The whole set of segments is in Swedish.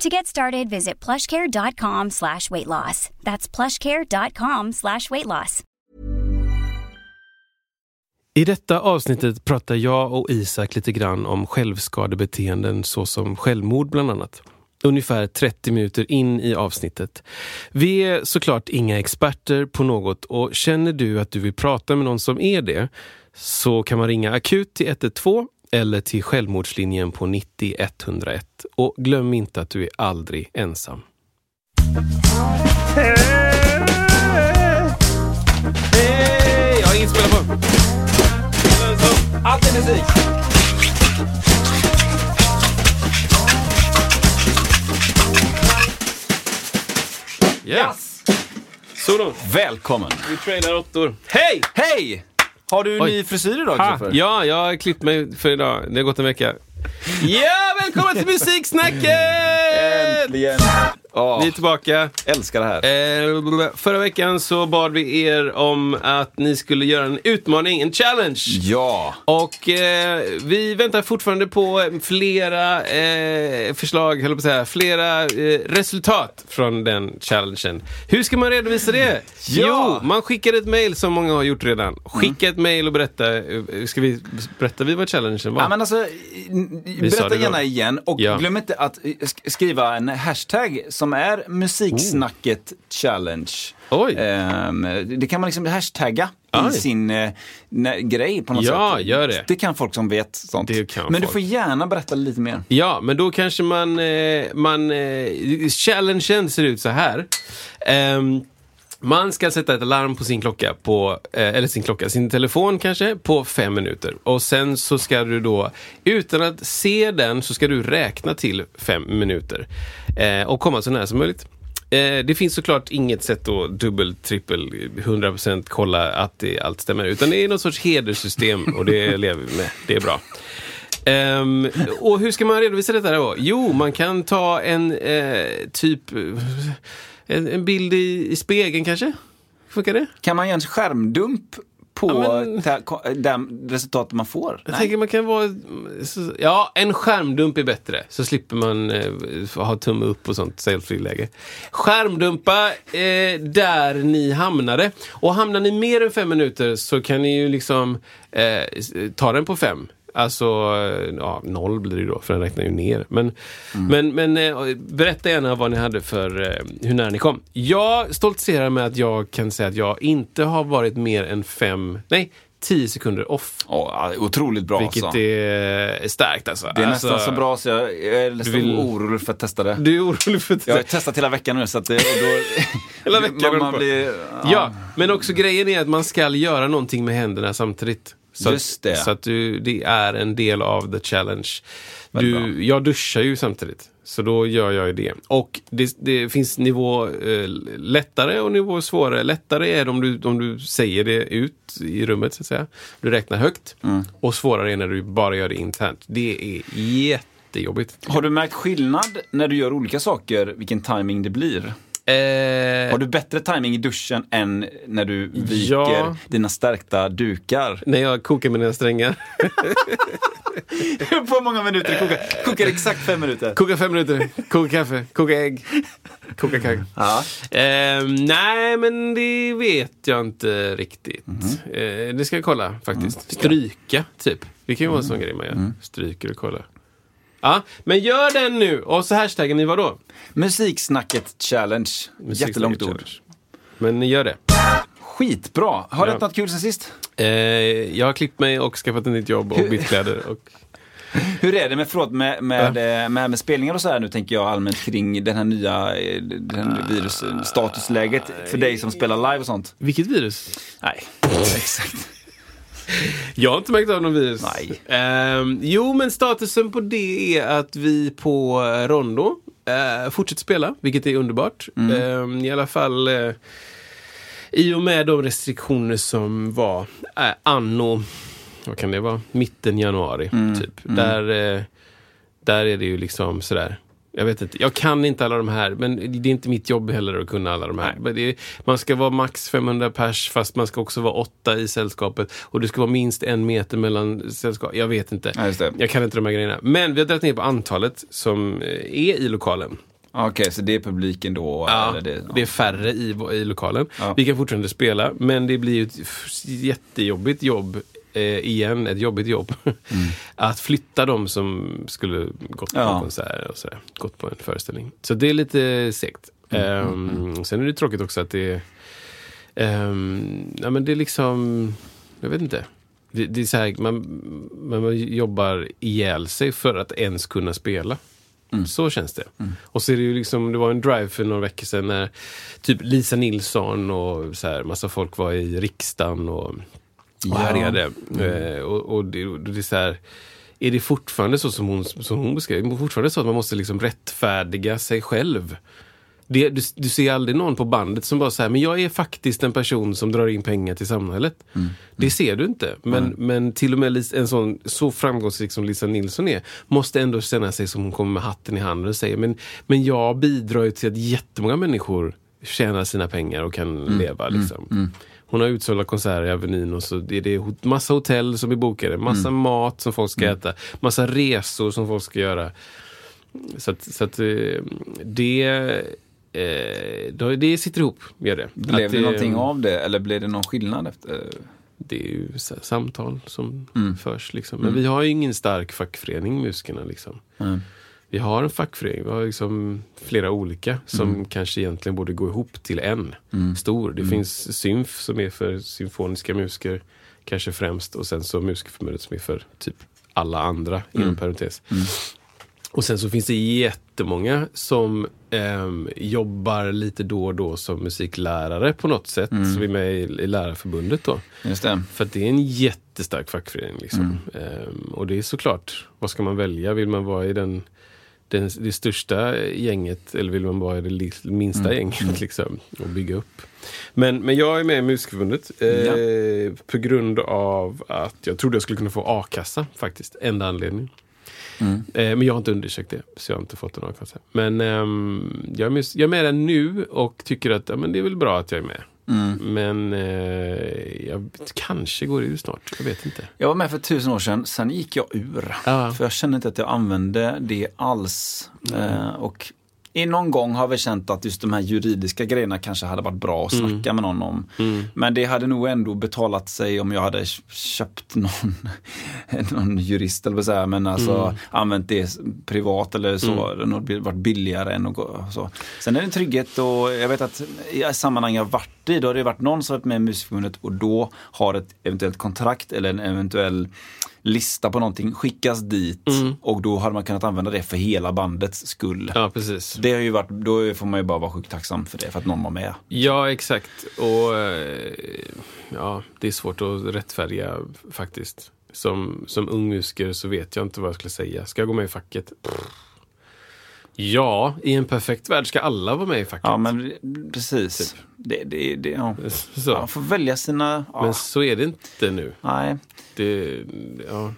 To get started, visit plushcare.com slash weight loss. That's plushcare.com slash weight loss. I detta avsnittet pratar jag och Isak lite grann om självskadebeteenden såsom självmord bland annat. Ungefär 30 minuter in i avsnittet. Vi är såklart inga experter på något och känner du att du vill prata med någon som är det så kan man ringa akut till 112 eller till självmordslinjen på 90 101. Och glöm inte att du är aldrig ensam. Hej! Jag har inget att spela på. Alltid musik! Yes! Så då. Välkommen! Vi trailar råttor. Hej! Hej! Har du Oj. ny frisyr idag Ha, Kristoffer? ja, jag har klippt mig för idag. Det har gått en vecka. Ja, välkommen till Musiksnacket! Äntligen! Åh, Vi är tillbaka. älskar det här. Eh, förra veckan så bad vi er om att ni skulle göra en utmaning, en challenge. Ja! Och eh, vi väntar fortfarande på flera eh, förslag, höll på att säga, flera eh, resultat från den challengen. Hur ska man redovisa det? Ja! Jo, man skickar ett mail som många har gjort redan. Skicka ett mail och berätta. eh, Ska vi berätta vi vad challengen var? Ja, men alltså, berätta gärna igen och Ja. glöm inte att eh, sk- skriva en hashtag som är musiksnacket challenge. Oj. Ehm, det kan man liksom hashtagga Oj. i sin nä- grej på något Ja, sätt. gör det. Det kan folk som vet sånt. Det kan Men du folk. får gärna berätta lite mer. Ja, men då kanske man... Eh, man eh, challengen ser ut så här. Ehm, man ska sätta ett larm på sin klocka, på, eh, eller sin klocka, sin telefon kanske, på fem minuter. Och sen så ska du då, utan att se den, så ska du räkna till fem minuter. Eh, och komma så nära som möjligt. Eh, det finns såklart inget sätt att dubbel, trippel, 100% kolla att det, allt stämmer. Utan det är något sorts hederssystem och det lever vi med. Det är bra. Ehm, och hur ska man redovisa detta då? Jo, man kan ta en eh, typ en, en bild i, i spegeln kanske? Funkar det? Kan man göra en skärmdump på Ja, men- den resultatet man får? Jag tänker man kan vara... Ja, en skärmdump är bättre. Så slipper man eh, ha tumme upp och sånt selfie-läge. Skärmdumpa eh, där ni hamnade. Och hamnar ni mer än fem minuter så kan ni ju liksom eh, ta den på fem. Alltså, ja, noll blir det då, för den räknar ju ner. Men, men, men eh, berätta gärna vad ni hade för, eh, hur nära ni kom. Jag stoltserar med att jag kan säga att jag inte har varit mer än fem, nej, tio sekunder off. Ja, otroligt bra Vilket alltså. är starkt alltså. Det är alltså, nästan så bra så jag, jag är nästan vill- orolig för att testa det. Du är orolig för att... Jag har testat hela veckan nu så att det, då, Hela veckan man, man blir... ja. men också grejen är att man ska göra någonting med händerna samtidigt. Så Just det. Att, så att du, det är en del av the challenge. Du, jag duschar ju samtidigt. Så då gör jag ju det. Och det, det finns nivå eh, lättare och nivå svårare. Lättare är om du, om du säger det ut i rummet så att säga. Du räknar högt. Mm. Och svårare är när du bara gör det internt. Det är jättejobbigt. Har du märkt skillnad när du gör olika saker, vilken timing det blir? Eh, Har du bättre timing i duschen än när du viker Ja. dina stärkta dukar? när jag kokar mina strängar. På många minuter kokar, kokar exakt fem minuter. Koka fem minuter, koka kaffe, koka ägg, koka kagg. Ja. Ehm, nej, men det vet jag inte riktigt. Eh, det ska jag kolla faktiskt. Stryka, typ. Det kan ju vara en sån grej man gör. Stryker och kollar. Ja, men gör den nu! Och så hashtaggen ni vadå? Musiksnacket challenge. Jättelångt ord. Challenge. Men ni gör det. Skitbra. Har du Ja. hänt något kul sen sist? Eh, jag har klippt mig och skaffat ett nytt jobb och bytt kläder. Och... Hur är det med, förlåt, med, med, eh, med, med spelningar och så här nu tänker jag allmänt kring den här nya eh, den virus, statusläget för dig som spelar live och sånt? Vilket virus? Nej, exakt. Jag har inte märkt av någon virus. Nej. Ehm, jo, men statusen på det är att vi på eh, Rondo eh, fortsätter spela, vilket är underbart. Mm. Ehm, I alla fall eh, I och med de restriktioner som var äh, anno, vad kan det vara, mitten januari. typ. Där, eh, där är det ju liksom sådär. Jag vet inte, jag kan inte alla de här, men det är inte mitt jobb heller att kunna alla de här. Är, man ska vara max 500 pers, fast man ska också vara åtta i sällskapet. Och det ska vara minst en meter mellan sällskap. Jag vet inte. Ja. Jag kan inte de här grejerna. Men vi har dragit ner på antalet som eh, är i lokalen. Okej, så det är publiken då? Ja, det, det, är färre i, i lokalen. Ja. Vi kan fortfarande spela, men det blir ju ett jättejobbigt jobb eh, igen, ett jobbigt jobb. att flytta de som skulle gått på Mm. Ja. en konsert och sådär, gått på en föreställning. Så det är lite segt. Mm, Ehm, Sen är det tråkigt också att det är... Um, ja, men det är liksom... Jag vet inte. Det, det är så här, man, man jobbar ihjäl sig för att ens kunna spela. Mm. Så känns det. Och så är det ju liksom, det var en drive för några veckor sedan när typ Lisa Nilsson och så här, massa folk var i riksdagen och, och Ja. härjade. Eh, och, och det, och det är så här, är det fortfarande så som hon, som hon beskrev? Är det fortfarande så att man måste liksom rättfärdiga sig själv? Det, du, du ser aldrig någon på bandet som bara säger men jag är faktiskt en person som drar in pengar till samhället. Det ser du inte. Men, men till och med en sån så framgångsrik som Lisa Nilsson är måste ändå känna sig som hon kommer med hatten i handen och säger men, men jag bidrar ju till att jättemånga människor tjänar sina pengar och kan leva. Liksom. Hon har utsålda konserter i Avenyn och så är det massa hotell som är bokade, massa mat som folk ska äta, massa resor som folk ska göra. Så att, så att eh, det, eh, det sitter ihop, gör det. blev Att det någonting av det eller blev det någon skillnad efter? Det är ju samtal som Mm. förs. Liksom. Men vi har ju ingen stark fackförening, musikerna. Liksom. Mm. Vi har en fackförening, vi har liksom flera olika som kanske egentligen borde gå ihop till en stor. Det finns Symf som är för symfoniska musiker, kanske främst. Och sen så Musikerförbundet som är för typ alla andra, inom parentes. Och sen så finns det jättemånga som ehm, jobbar lite då och då som musiklärare på något sätt. Som är med i, i Lärarförbundet då. Just det. För det är en jättestark fackförening. Liksom. Ehm, och det är såklart, vad ska man välja? Vill man vara i den, den, det största gänget eller vill man vara det minsta gänget? Liksom, och bygga upp. Men, men jag är med i Musikerförbundet eh, på grund av att jag trodde jag skulle kunna få a-kassa faktiskt. Enda anledningen. Mm. Eh, men jag har inte undersökt det, så jag har inte fått en a-kassa. Men ehm, jag, är med, jag är med där nu och tycker att ja, men det är väl bra att jag är med. Mm. Men eh, jag kanske går ur snart. Jag vet inte. Jag var med för tusen år sedan, sen gick jag ur. Ja. För jag kände inte att jag använde det alls. Eh, och i någon gång har vi känt att just de här juridiska grejerna kanske hade varit bra att snacka med någon om. Men det hade nog ändå betalat sig om jag hade köpt någon, någon jurist eller vad säga, men alltså använt det privat eller så. Det hade varit billigare än att gå så. Sen är det en trygghet och jag vet att i sammanhang jag varit i, då har det varit någon som varit med i Musikförbundet och då har ett eventuellt kontrakt eller en eventuell lista på någonting skickas dit och då hade man kunnat använda det för hela bandets skull. Ja, precis. Det har ju varit, då får man ju bara vara sjukt tacksam för det, för att någon var med. Ja, exakt. Och eh, ja, det är svårt att rättfärdiga faktiskt. Som, som ung musiker så vet jag inte vad jag skulle säga. Ska jag gå med i facket? Ja, i en perfekt värld ska alla vara med i facket. Ja, men precis. Det, det, det, ja. Man får välja sina... Ja, Men så är det inte nu. nej. Det, ja,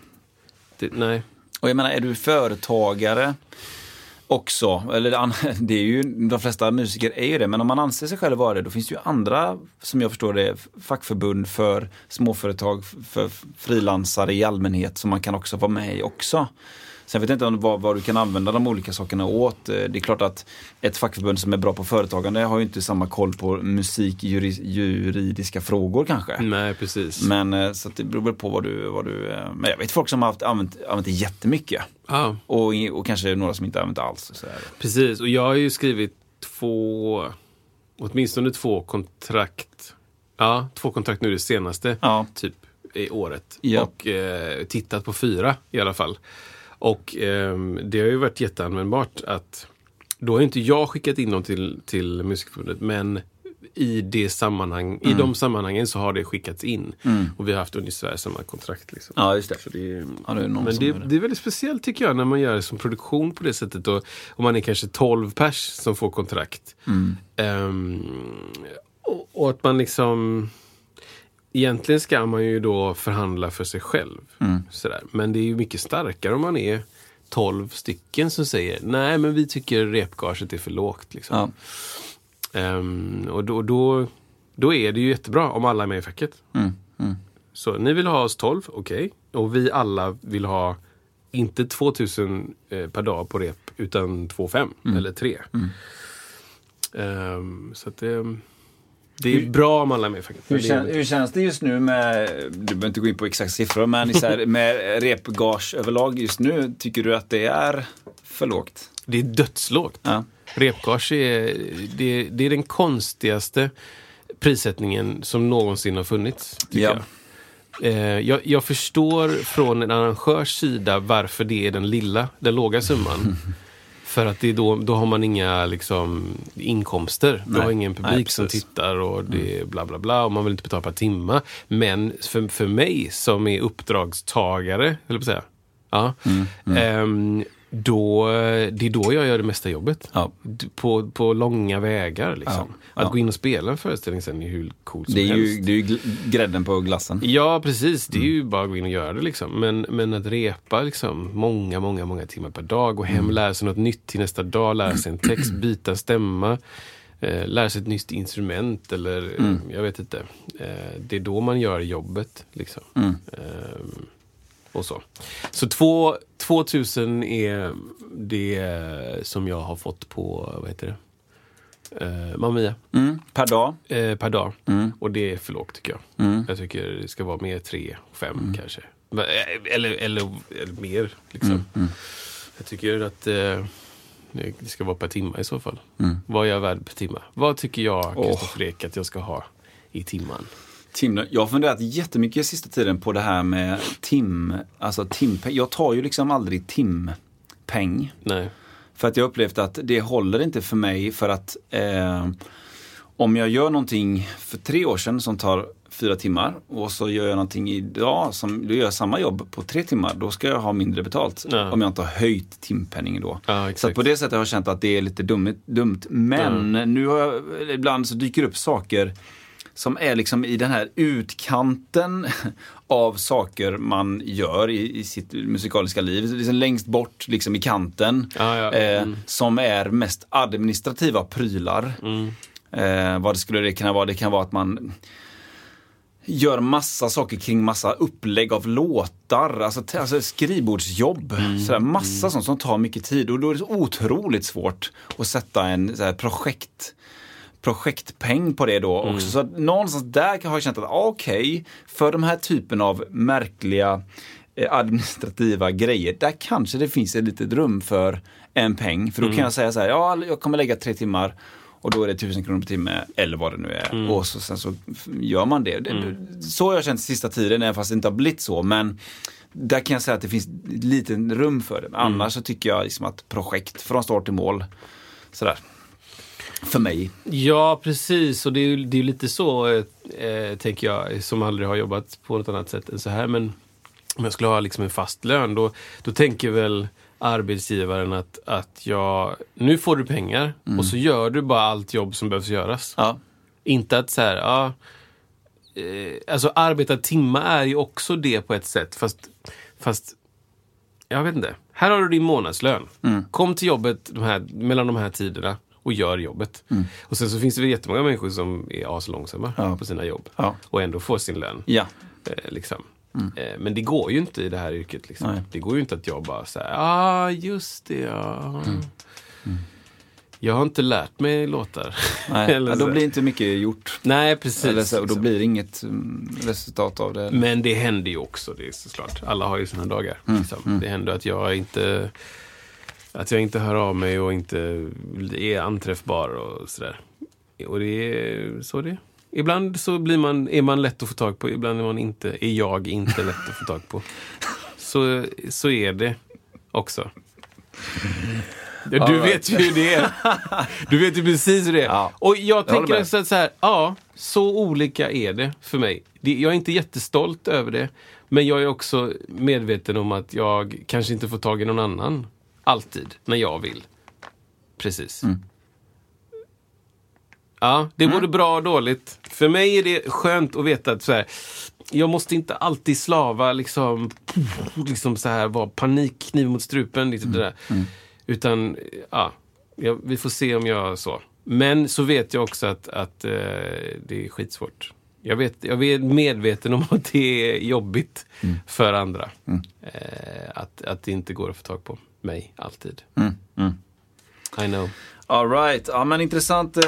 det, nej. Och jag menar, är du företagare också, eller det är ju, de flesta musiker är ju det, men om man anser sig själv vara det, då finns det ju andra, som jag förstår det, fackförbund för småföretag, för frilansare i allmänhet, som man kan också vara med i också. Sen vet jag inte om vad, vad du kan använda de olika sakerna åt. Eh, Det är klart att ett fackförbund som är bra på företagande har ju inte samma koll på musik, juri, juridiska frågor kanske. Nej, precis. Men eh, så att det beror väl på vad du, vad du eh, Men jag vet folk som har haft, använt, använt det jättemycket. Ja, Och, och kanske några som inte använt det alls. Så precis. Och jag har ju skrivit två, åtminstone två kontrakt. Ja, två kontrakt nu det senaste. Ja. Typ i året. Ja. Och eh, tittat på fyra i alla fall. Och ehm, det har ju varit jätteanvändbart att då har inte jag skickat in dem till, till Musikförbundet men i, det sammanhang, Mm. i de sammanhangen så har det skickats in. Och vi har haft ungefär samma kontrakt. Liksom. Ja, just det. Så det är, Ja, det är men det, det. är väldigt speciellt tycker jag när man gör det som produktion på det sättet. Och, och man är kanske 12 pers som får kontrakt. Mm. Ehm, och, och att man liksom... Egentligen ska man ju då förhandla för sig själv. Sådär. Men det är ju mycket starkare om man är 12 stycken som säger nej men vi tycker repgaget är för lågt. Liksom. Ja. Ehm, och då, då, då är det ju jättebra om alla är med i facket. Mm. Mm. Så ni vill ha oss 12, okej. Och vi alla vill ha inte 2000 eh, per dag på rep utan 25 Mm. eller 3. så att det, det är bra om alla är med facket. Hur, kän, hur känns det just nu med, du behöver inte gå in på exakta siffror, men så här, med repgage överlag just nu, tycker du att det är för lågt? Det är dödslågt. Ja. Repgage är, det, det är den konstigaste prissättningen som någonsin har funnits. Tycker Ja. jag. Eh, jag. Jag förstår från en arrangörs sida varför det är den lilla, den låga summan. För att det är då, då har man inga liksom, inkomster. Du har ingen publik Nej, som tittar och det är bla bla bla. Och man vill inte betala per timma. Men för, för mig som är uppdragstagare, höll jag på att säga. Ja, Mm, ehm, då, det är då jag gör det mesta jobbet. Ja. På, på långa vägar. Liksom. Ja, Att gå in och spela en föreställning sen är hur coolt som Det är helst. ju, det är ju grädden på glassen. Ja, precis. Det är Mm. ju bara att gå in och göra det. Liksom. Men, men att repa liksom, många, många, många timmar per dag. Gå hem, Mm. lära sig något nytt till nästa dag, lära sig en text, byta stämma. Eh, lära sig ett nytt instrument eller eh, Mm. jag vet inte. Eh, det är då man gör jobbet. Liksom. Mm. Ehm, och så. Så två, 2000 är det som jag har fått på, vad heter det? Eh, Mamma Mia. Mm. Per dag. Eh, per dag. Mm. Och det är för lågt tycker jag. Mm. Jag tycker det ska vara mer tre, fem kanske. Men, eh, Eller, eller, eller mer. Liksom. Mm. Jag tycker att eh, det ska vara per timma i så fall. Mm. Vad är jag värd per timma? Vad tycker jag. Kristoffer Ek, att jag ska ha i timman? Tim, jag har funderat jättemycket sista tiden på det här med tim, alltså timpeng. Jag tar ju liksom aldrig timpeng. Nej. För att jag upplevt att det håller inte för mig för att eh, om jag gör någonting för tre år sedan som tar fyra timmar och så gör jag någonting idag som då gör jag samma jobb på tre timmar. Då ska jag ha mindre betalt. Ja. Om jag inte har höjt timpenningen då. Ja, Så på det sättet har jag känt att det är lite dumt. dumt. Men nu har jag, ibland så dyker upp saker som är liksom i den här utkanten av saker man gör i, i sitt musikaliska liv. Liksom längst bort liksom i kanten. Ja, ja. Eh, Mm. Som är mest administrativa prylar. Mm. Eh, vad skulle det kunna vara? Det kan vara att man gör massa saker kring massa upplägg av låtar, alltså, alltså skrivbordsjobb. Mm. Sådär, massa sånt som tar mycket tid och då är det otroligt svårt att sätta en så här, projekt projektpeng på det då Mm. också. Så att någonstans där har jag känt att ah, okej, för de här typen av märkliga eh, administrativa grejer, där kanske det finns ett litet rum för en peng. För då Mm. kan jag säga så här, ja, jag kommer lägga tre timmar och då är det tusen kronor per timme eller vad det nu är. Mm. Och så, sen så gör man det. det. Så har jag känt sista tiden, även fast det inte har blivit så. Men där kan jag säga att det finns ett litet rum för det. Mm. annars så tycker jag liksom att projekt från start till mål, sådär. För mig. Ja, precis. Och det är ju det är lite så, eh, tänker jag, som aldrig har jobbat på något annat sätt än så här. Men om jag skulle ha liksom en fast lön, då, då tänker väl arbetsgivaren att, att jag, nu får du pengar och så gör du bara allt jobb som behövs göras. Ja. Inte att så här, ja, eh, alltså arbeta timma är ju också det på ett sätt. Fast, fast jag vet inte. Här har du din månadslön. Mm. Kom till jobbet de här, mellan de här tiderna och gör jobbet. Och sen så finns det väl jättemånga människor som är aslångsamma Mm. Ja. på sina jobb. Ja. Och ändå får sin lön. Ja. Eh, liksom. Eh, men det går ju inte i det här yrket. Liksom. Det går ju inte att jag bara säger, ah just det ja. Jag har inte lärt mig låtar. Nej, ja, då blir inte mycket gjort. Nej, precis. Eller så, och då blir det inget mm, resultat av det. Men det händer ju också, det är såklart. Alla har ju sina dagar. Mm, Liksom. Det händer att jag inte att jag inte hör av mig och inte är anträffbar och sådär. Och det är så det är. Ibland så blir man, är man lätt att få tag på, ibland är, man inte, är jag inte lätt att få tag på. Så, så är det också. Ja, du vet ju hur det är. Du vet ju precis hur det är. Ja. Och jag tänker också att så här, ja, så olika är det för mig. Det- Jag är inte jättestolt över det. Men jag är också medveten om att jag kanske inte får tag i någon annan. Alltid, när jag vill. Precis. Mm. Ja, det är Mm. både bra och dåligt. För mig är det skönt att veta att så här, jag måste inte alltid slava, liksom, liksom så här, vara panik, kniv mot strupen. Liksom Mm. det där. Utan, ja, jag, vi får se om jag så. Men så vet jag också att, att eh, det är skitsvårt. Jag, vet, jag är medveten om att det är jobbigt Mm. för andra. Eh, att, att det inte går att få tag på mig, alltid. Mm. Mm. I know. All right. Ja, men intressant. eh,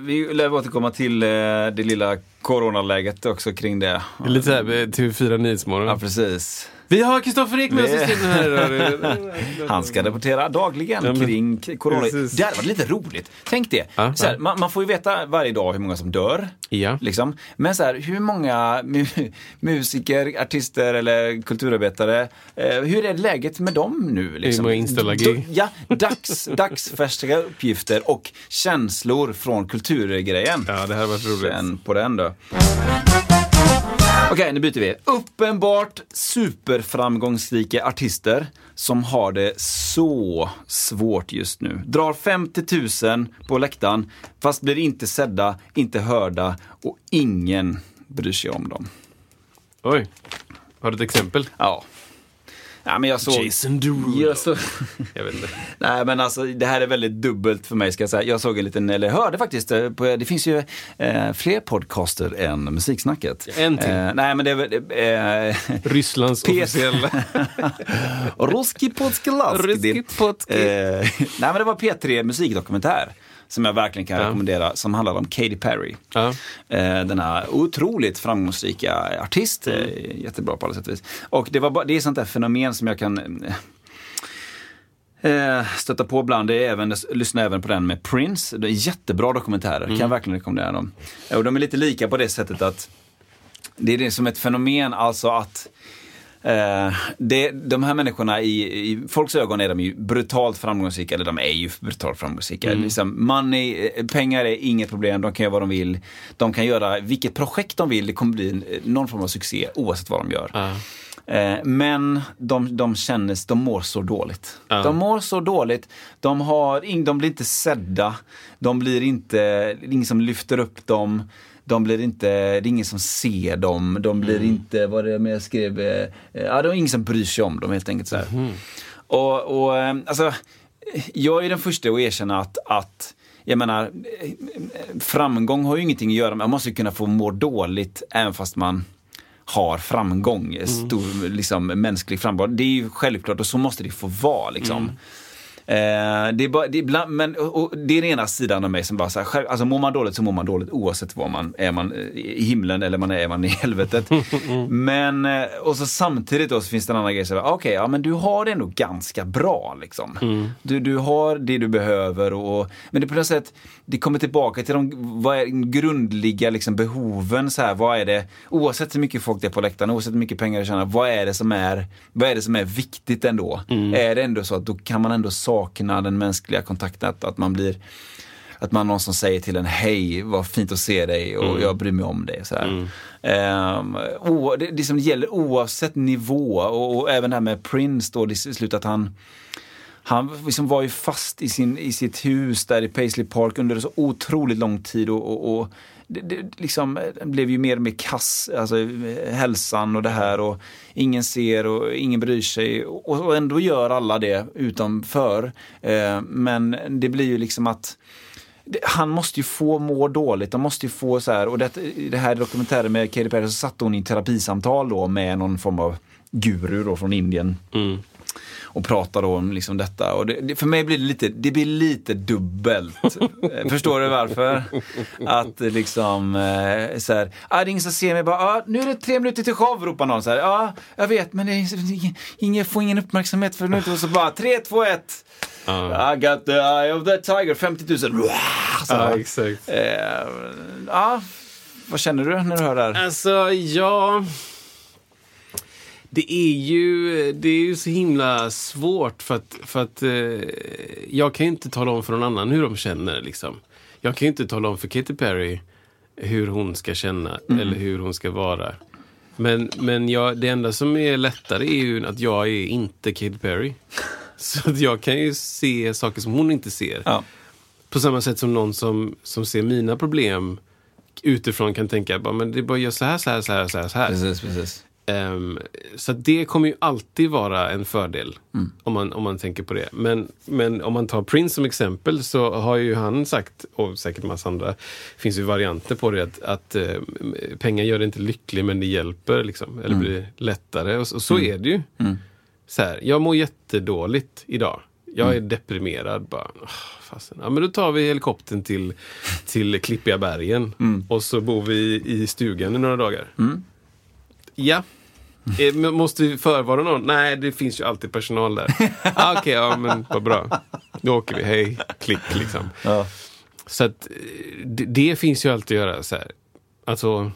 Vi lär återkomma till eh, det lilla coronaläget också kring det. Det är lite såhär TV4 Nyhetsmorgon. Ja, precis. Vi har Kristoffer Ek med oss i studion här idag. Han ska rapportera dagligen Ja, kring corona. Precis. Det hade varit lite roligt. Tänk det. Ja, så här, ja. man, man får ju veta varje dag hur många som dör. Ja. Liksom. Men så här, hur många mu- musiker, artister eller kulturarbetare, eh, hur är läget med dem nu? Liksom? många inställda gig? Ja, dags, dagsfärska uppgifter och känslor från kulturgrejen. ja, det här har varit roligt. Känn på den då. Okej, nu byter vi. Uppenbart superframgångsrika artister som har det så svårt just nu. Drar 50 000 på läktaren fast blir inte sedda, inte hörda och ingen bryr sig om dem. Oj. Har du ett exempel? Ja. Ja, men jag såg... Jason Derulo. Jag såg... Jag vet inte. Nej men alltså det här är väldigt dubbelt för mig ska jag säga. Jag såg en liten, eller hörde faktiskt, eh, på, det finns ju eh, fler podcaster än Musiksnacket. En till. Eh, nej men det är väl... Eh, Rysslands P- officiella... Ruski Podskalaski. Ruski Podski. Eh, nej men det var P3 musikdokumentär. Som jag verkligen kan Ja. rekommendera, som handlar om Katy Perry. Ja. Eh, denna otroligt framgångsrika artist. Mm. Jättebra på alla sätt och vis. Och det, var det är sånt där fenomen som jag kan eh, stöta på ibland. Det är även, lyssna även på den med Prince. Det är jättebra dokumentärer, kan Mm. jag verkligen rekommendera dem. Och de är lite lika på det sättet att det är det som ett fenomen, alltså att det, de här människorna i, i folks ögon är de ju brutalt framgångsrika, eller de är ju brutalt framgångsrika. Liksom, money, eh, pengar är inget problem, de kan göra vad de vill. De kan göra vilket projekt de vill, det kommer bli en- någon form av succé oavsett vad de gör. Eh, men de, de känner, de mår så dåligt. Ja. De mår så dåligt, de, har, de blir inte sedda, de blir inte, ingen som lyfter upp dem. De blir inte, det är ingen som ser dem, de blir inte, vad det med jag skrev, eh, ja det är ingen som bryr sig om dem helt enkelt. Så här. Och, och eh, alltså, jag är den första att erkänna att, att jag menar, eh, framgång har ju ingenting att göra med, man måste ju kunna få må dåligt även fast man har framgång, stor liksom, mänsklig framgång. Det är ju självklart och så måste det få vara. Liksom. Eh, det, är bara, det, är ibland, men, och, det är den ena sidan av mig som bara så här, alltså mår man dåligt så mår man dåligt oavsett var man är. man eh, i himlen eller man är, är man i helvetet. men, eh, och så samtidigt då så finns det en annan grej, okej, ja men du har det ändå ganska bra liksom. Du, du har det du behöver och, men det på något sätt, det kommer tillbaka till de vad är, grundliga liksom, behoven. Så här, vad är det, oavsett hur mycket folk det är på läktaren, oavsett hur mycket pengar du tjänar, vad är det som är, vad är, det som är viktigt ändå? Är det ändå så att då kan man ändå sakna den mänskliga kontakten, att, att man blir att man någon som säger till en hej, vad fint att se dig och jag bryr mig om dig. Så här. Ehm, o, det, det som gäller oavsett nivå och, och även det här med Prince då, det är slut att han han liksom var ju fast i, sin, i sitt hus där i Paisley Park under så otroligt lång tid och, och, och det, det liksom eh, blev ju mer och mer kass, alltså eh, hälsan och det här och ingen ser och ingen bryr sig och, och ändå gör alla det utanför. Eh, men det blir ju liksom att han måste ju få må dåligt, Han måste ju få så här, och det, i det här dokumentären med Katy Perry så satt hon i terapisamtal då med någon form av guru då från Indien Mm och pratar då om liksom detta. Och det, det, för mig blir det lite, det blir lite dubbelt. Förstår du varför? Att liksom, eh, så här, ah, det är ingen som ser mig, bara, ah, nu är det tre minuter till show, ropar någon så här, ja, ah, jag vet, men det är, ingen, får ingen uppmärksamhet för nu, och så bara, tre, två, ett. Ja. I got the eye of the tiger, 50 000. Så, Ja, exakt. eh, ja, vad känner du när du hör det här? Alltså, ja... Det är ju, det är ju så himla svårt för att, för att eh, jag kan ju inte tala om för någon annan hur de känner. Liksom. Jag kan ju inte tala om för Katy Perry hur hon ska känna eller hur hon ska vara. Men, men jag, det enda som är lättare är ju att jag är inte Katy Perry. Så att jag kan ju se saker som hon inte ser. Ja. På samma sätt som någon som, som ser mina problem utifrån kan tänka, bara, men det är bara att göra så här, så här, så här. Så, här. Precis, precis. Ehm, så det kommer ju alltid vara en fördel om, man, om man tänker på det. Men, men om man tar Prince som exempel så har ju han sagt, och säkert massa andra, finns ju varianter på det, att, att eh, pengar gör det inte lycklig men det hjälper, liksom, eller blir lättare. Och så, så är det ju. Så här, jag mår jättedåligt idag. Jag är deprimerad. Bara, "Åh, fasen. Ja, men då tar vi helikoptern till, till Klippiga bergen och så bor vi i stugan i några dagar. Ja. Eh, Måste vi förvara någon? Nej, det finns ju alltid personal där. ah, Okej, ja men vad bra. Då åker vi, hej, klick liksom. Ja. Så att eh, det, det finns ju alltid att göra så här. Alltså,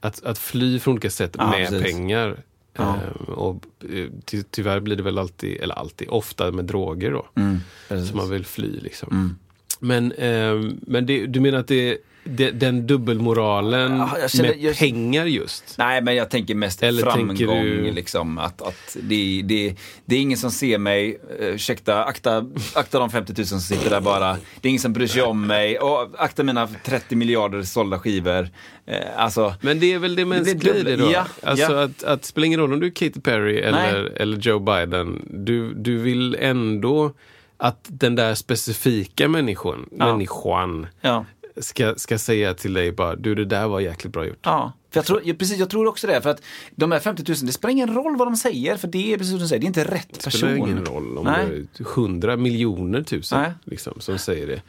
att, att fly från olika sätt Ja, med precis. pengar. Ja. Ehm, och eh, ty, tyvärr blir det väl alltid, eller alltid, ofta med droger då. Mm, som man vill fly liksom. Mm. Men, ehm, men det, du menar att det, det, den dubbelmoralen Ja, känner- med jag- pengar just? Nej, men jag tänker mest Eller framgång. tänker du- Liksom, att, att det, det, det är ingen som ser mig. Uh, ursäkta, akta, akta de 50 000 som sitter där bara. Det är ingen som bryr sig om mig. Och akta mina 30 miljarder sålda skivor. Eh, alltså, Men det är väl det mänskliga i det då? ja, alltså ja. Att, att det spelar ingen roll om du är Katy Perry eller, eller Joe Biden. Du, du vill ändå att den där specifika människan, Ja. människan ja. ska, ska säga till dig bara, du det där var jäkligt bra gjort. Ja, för jag tror, ja, precis, jag tror också det. För att de här 50 000, det spelar ingen roll vad de säger. För det är precis som du säger, det är inte rätt Det person. spelar ingen roll om Nej. det är hundra miljoner tusen liksom, som säger det.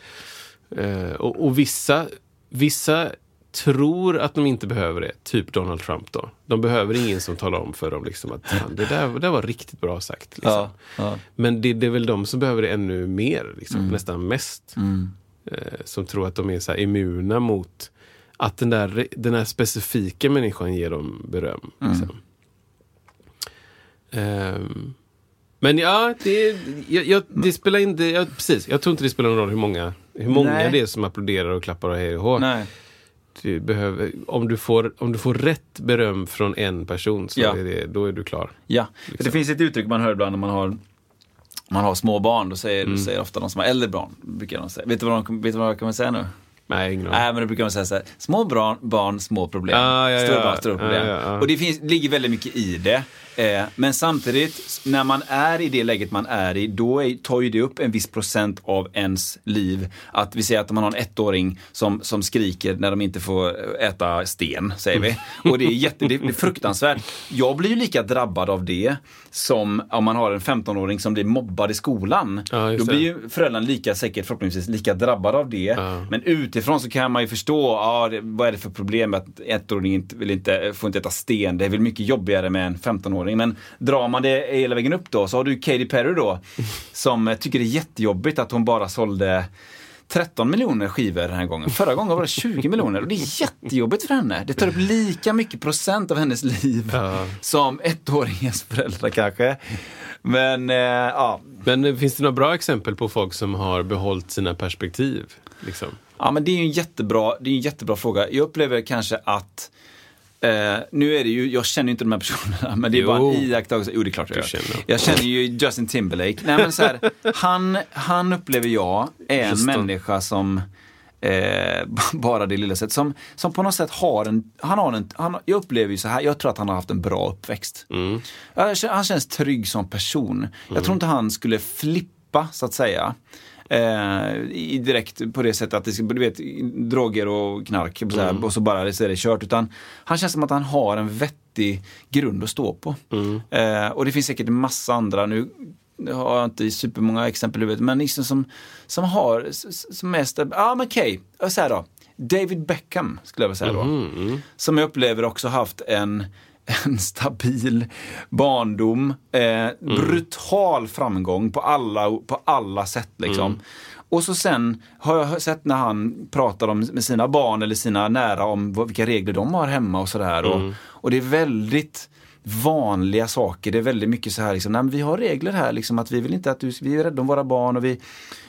Eh, och, och vissa, vissa tror att de inte behöver det, typ Donald Trump då. De behöver ingen som talar om för dem liksom, att "Fan, det, där, det där var riktigt bra sagt. Liksom. Ja, ja. Men det, det är väl de som behöver det ännu mer, liksom, Mm. nästan mest. Eh, som tror att de är så immuna mot att den där, den här specifika människan ger dem beröm. Mm. Liksom. Ehm, men ja, det, jag, jag, det spelar inte, jag, precis, jag tror inte det spelar någon roll hur många, hur många Nej. det är som applåderar och klappar och hej och hå. Du behöver, om, du får, om du får rätt beröm från en person så Ja. är det, då är du klar. Ja, för det finns ett uttryck man hör ibland när man har man har små barn, då säger, Mm. då säger ofta de som har äldre barn, brukar de säga. Vet du vad, de, vet du vad kommer säga nu? Nej, ingen. Nej, men då brukar de säga så här, små barn, barn små problem. Ah, ja, stora ja. barn, stora problem. Ja, ja, ja. Och det finns, ligger väldigt mycket i det. Eh, men samtidigt, när man är i det läget man är i, då är, tar ju det upp en viss procent av ens liv. Att vi säger att man har en ettåring som, som skriker när de inte får äta sten, säger vi. Och det är, jätte, det är fruktansvärt. Jag blir ju lika drabbad av det som om man har en 15-åring som blir mobbad i skolan. Ja, då blir ju föräldrarna lika säkert förhoppningsvis lika drabbade av det. Ja. Men utifrån så kan man ju förstå, ja, det, vad är det för problem att ettåringen inte, vill inte, får inte äta sten. Det är väl mycket jobbigare med en 15-åring. Men drar man det hela vägen upp då så har du Katy Perry då som tycker det är jättejobbigt att hon bara sålde 13 miljoner skivor den här gången. Förra gången var det 20 miljoner och det är jättejobbigt för henne. Det tar upp lika mycket procent av hennes liv Ja. som ettåringens föräldrar kanske. Men eh, ja, Men eh, finns det några bra exempel på folk som har behållit sina perspektiv? Liksom? Ja, men det är en jättebra, det är en jättebra fråga. Jag upplever kanske att Eh, nu är det ju, jag känner ju inte de här personerna, men det är Jo. bara en iakttagelse. Jo, det är klart jag gör. känner. Jag känner ju Justin Timberlake. Nej, men så här, han, han upplever jag är en människa som Eh, bara det lilla sättet. Som, som på något sätt har en, han har en, han, jag upplever ju så här, jag tror att han har haft en bra uppväxt. Mm. Han känns trygg som person. Jag tror inte han skulle flippa, så att säga. Eh, i, direkt på det sättet att det ska, du vet, droger och knark så här, och så bara så är det kört. Utan han känns som att han har en vettig grund att stå på. Eh, och det finns säkert en massa andra nu. har jag inte supermånga exempel i huvudet, men liksom som, som har, som mest, ja ah, men okej, okay. så här då. David Beckham skulle jag vilja säga då. Mm. Som jag upplever också haft en, en stabil barndom, eh, brutal framgång på alla, på alla sätt liksom. Och så sen har jag sett när han pratar om, med sina barn eller sina nära om vad, vilka regler de har hemma och sådär. Och, och det är väldigt vanliga saker. Det är väldigt mycket så här, liksom, nej, vi har regler här, liksom, att vi vill inte att du, vi är rädda om våra barn och vi,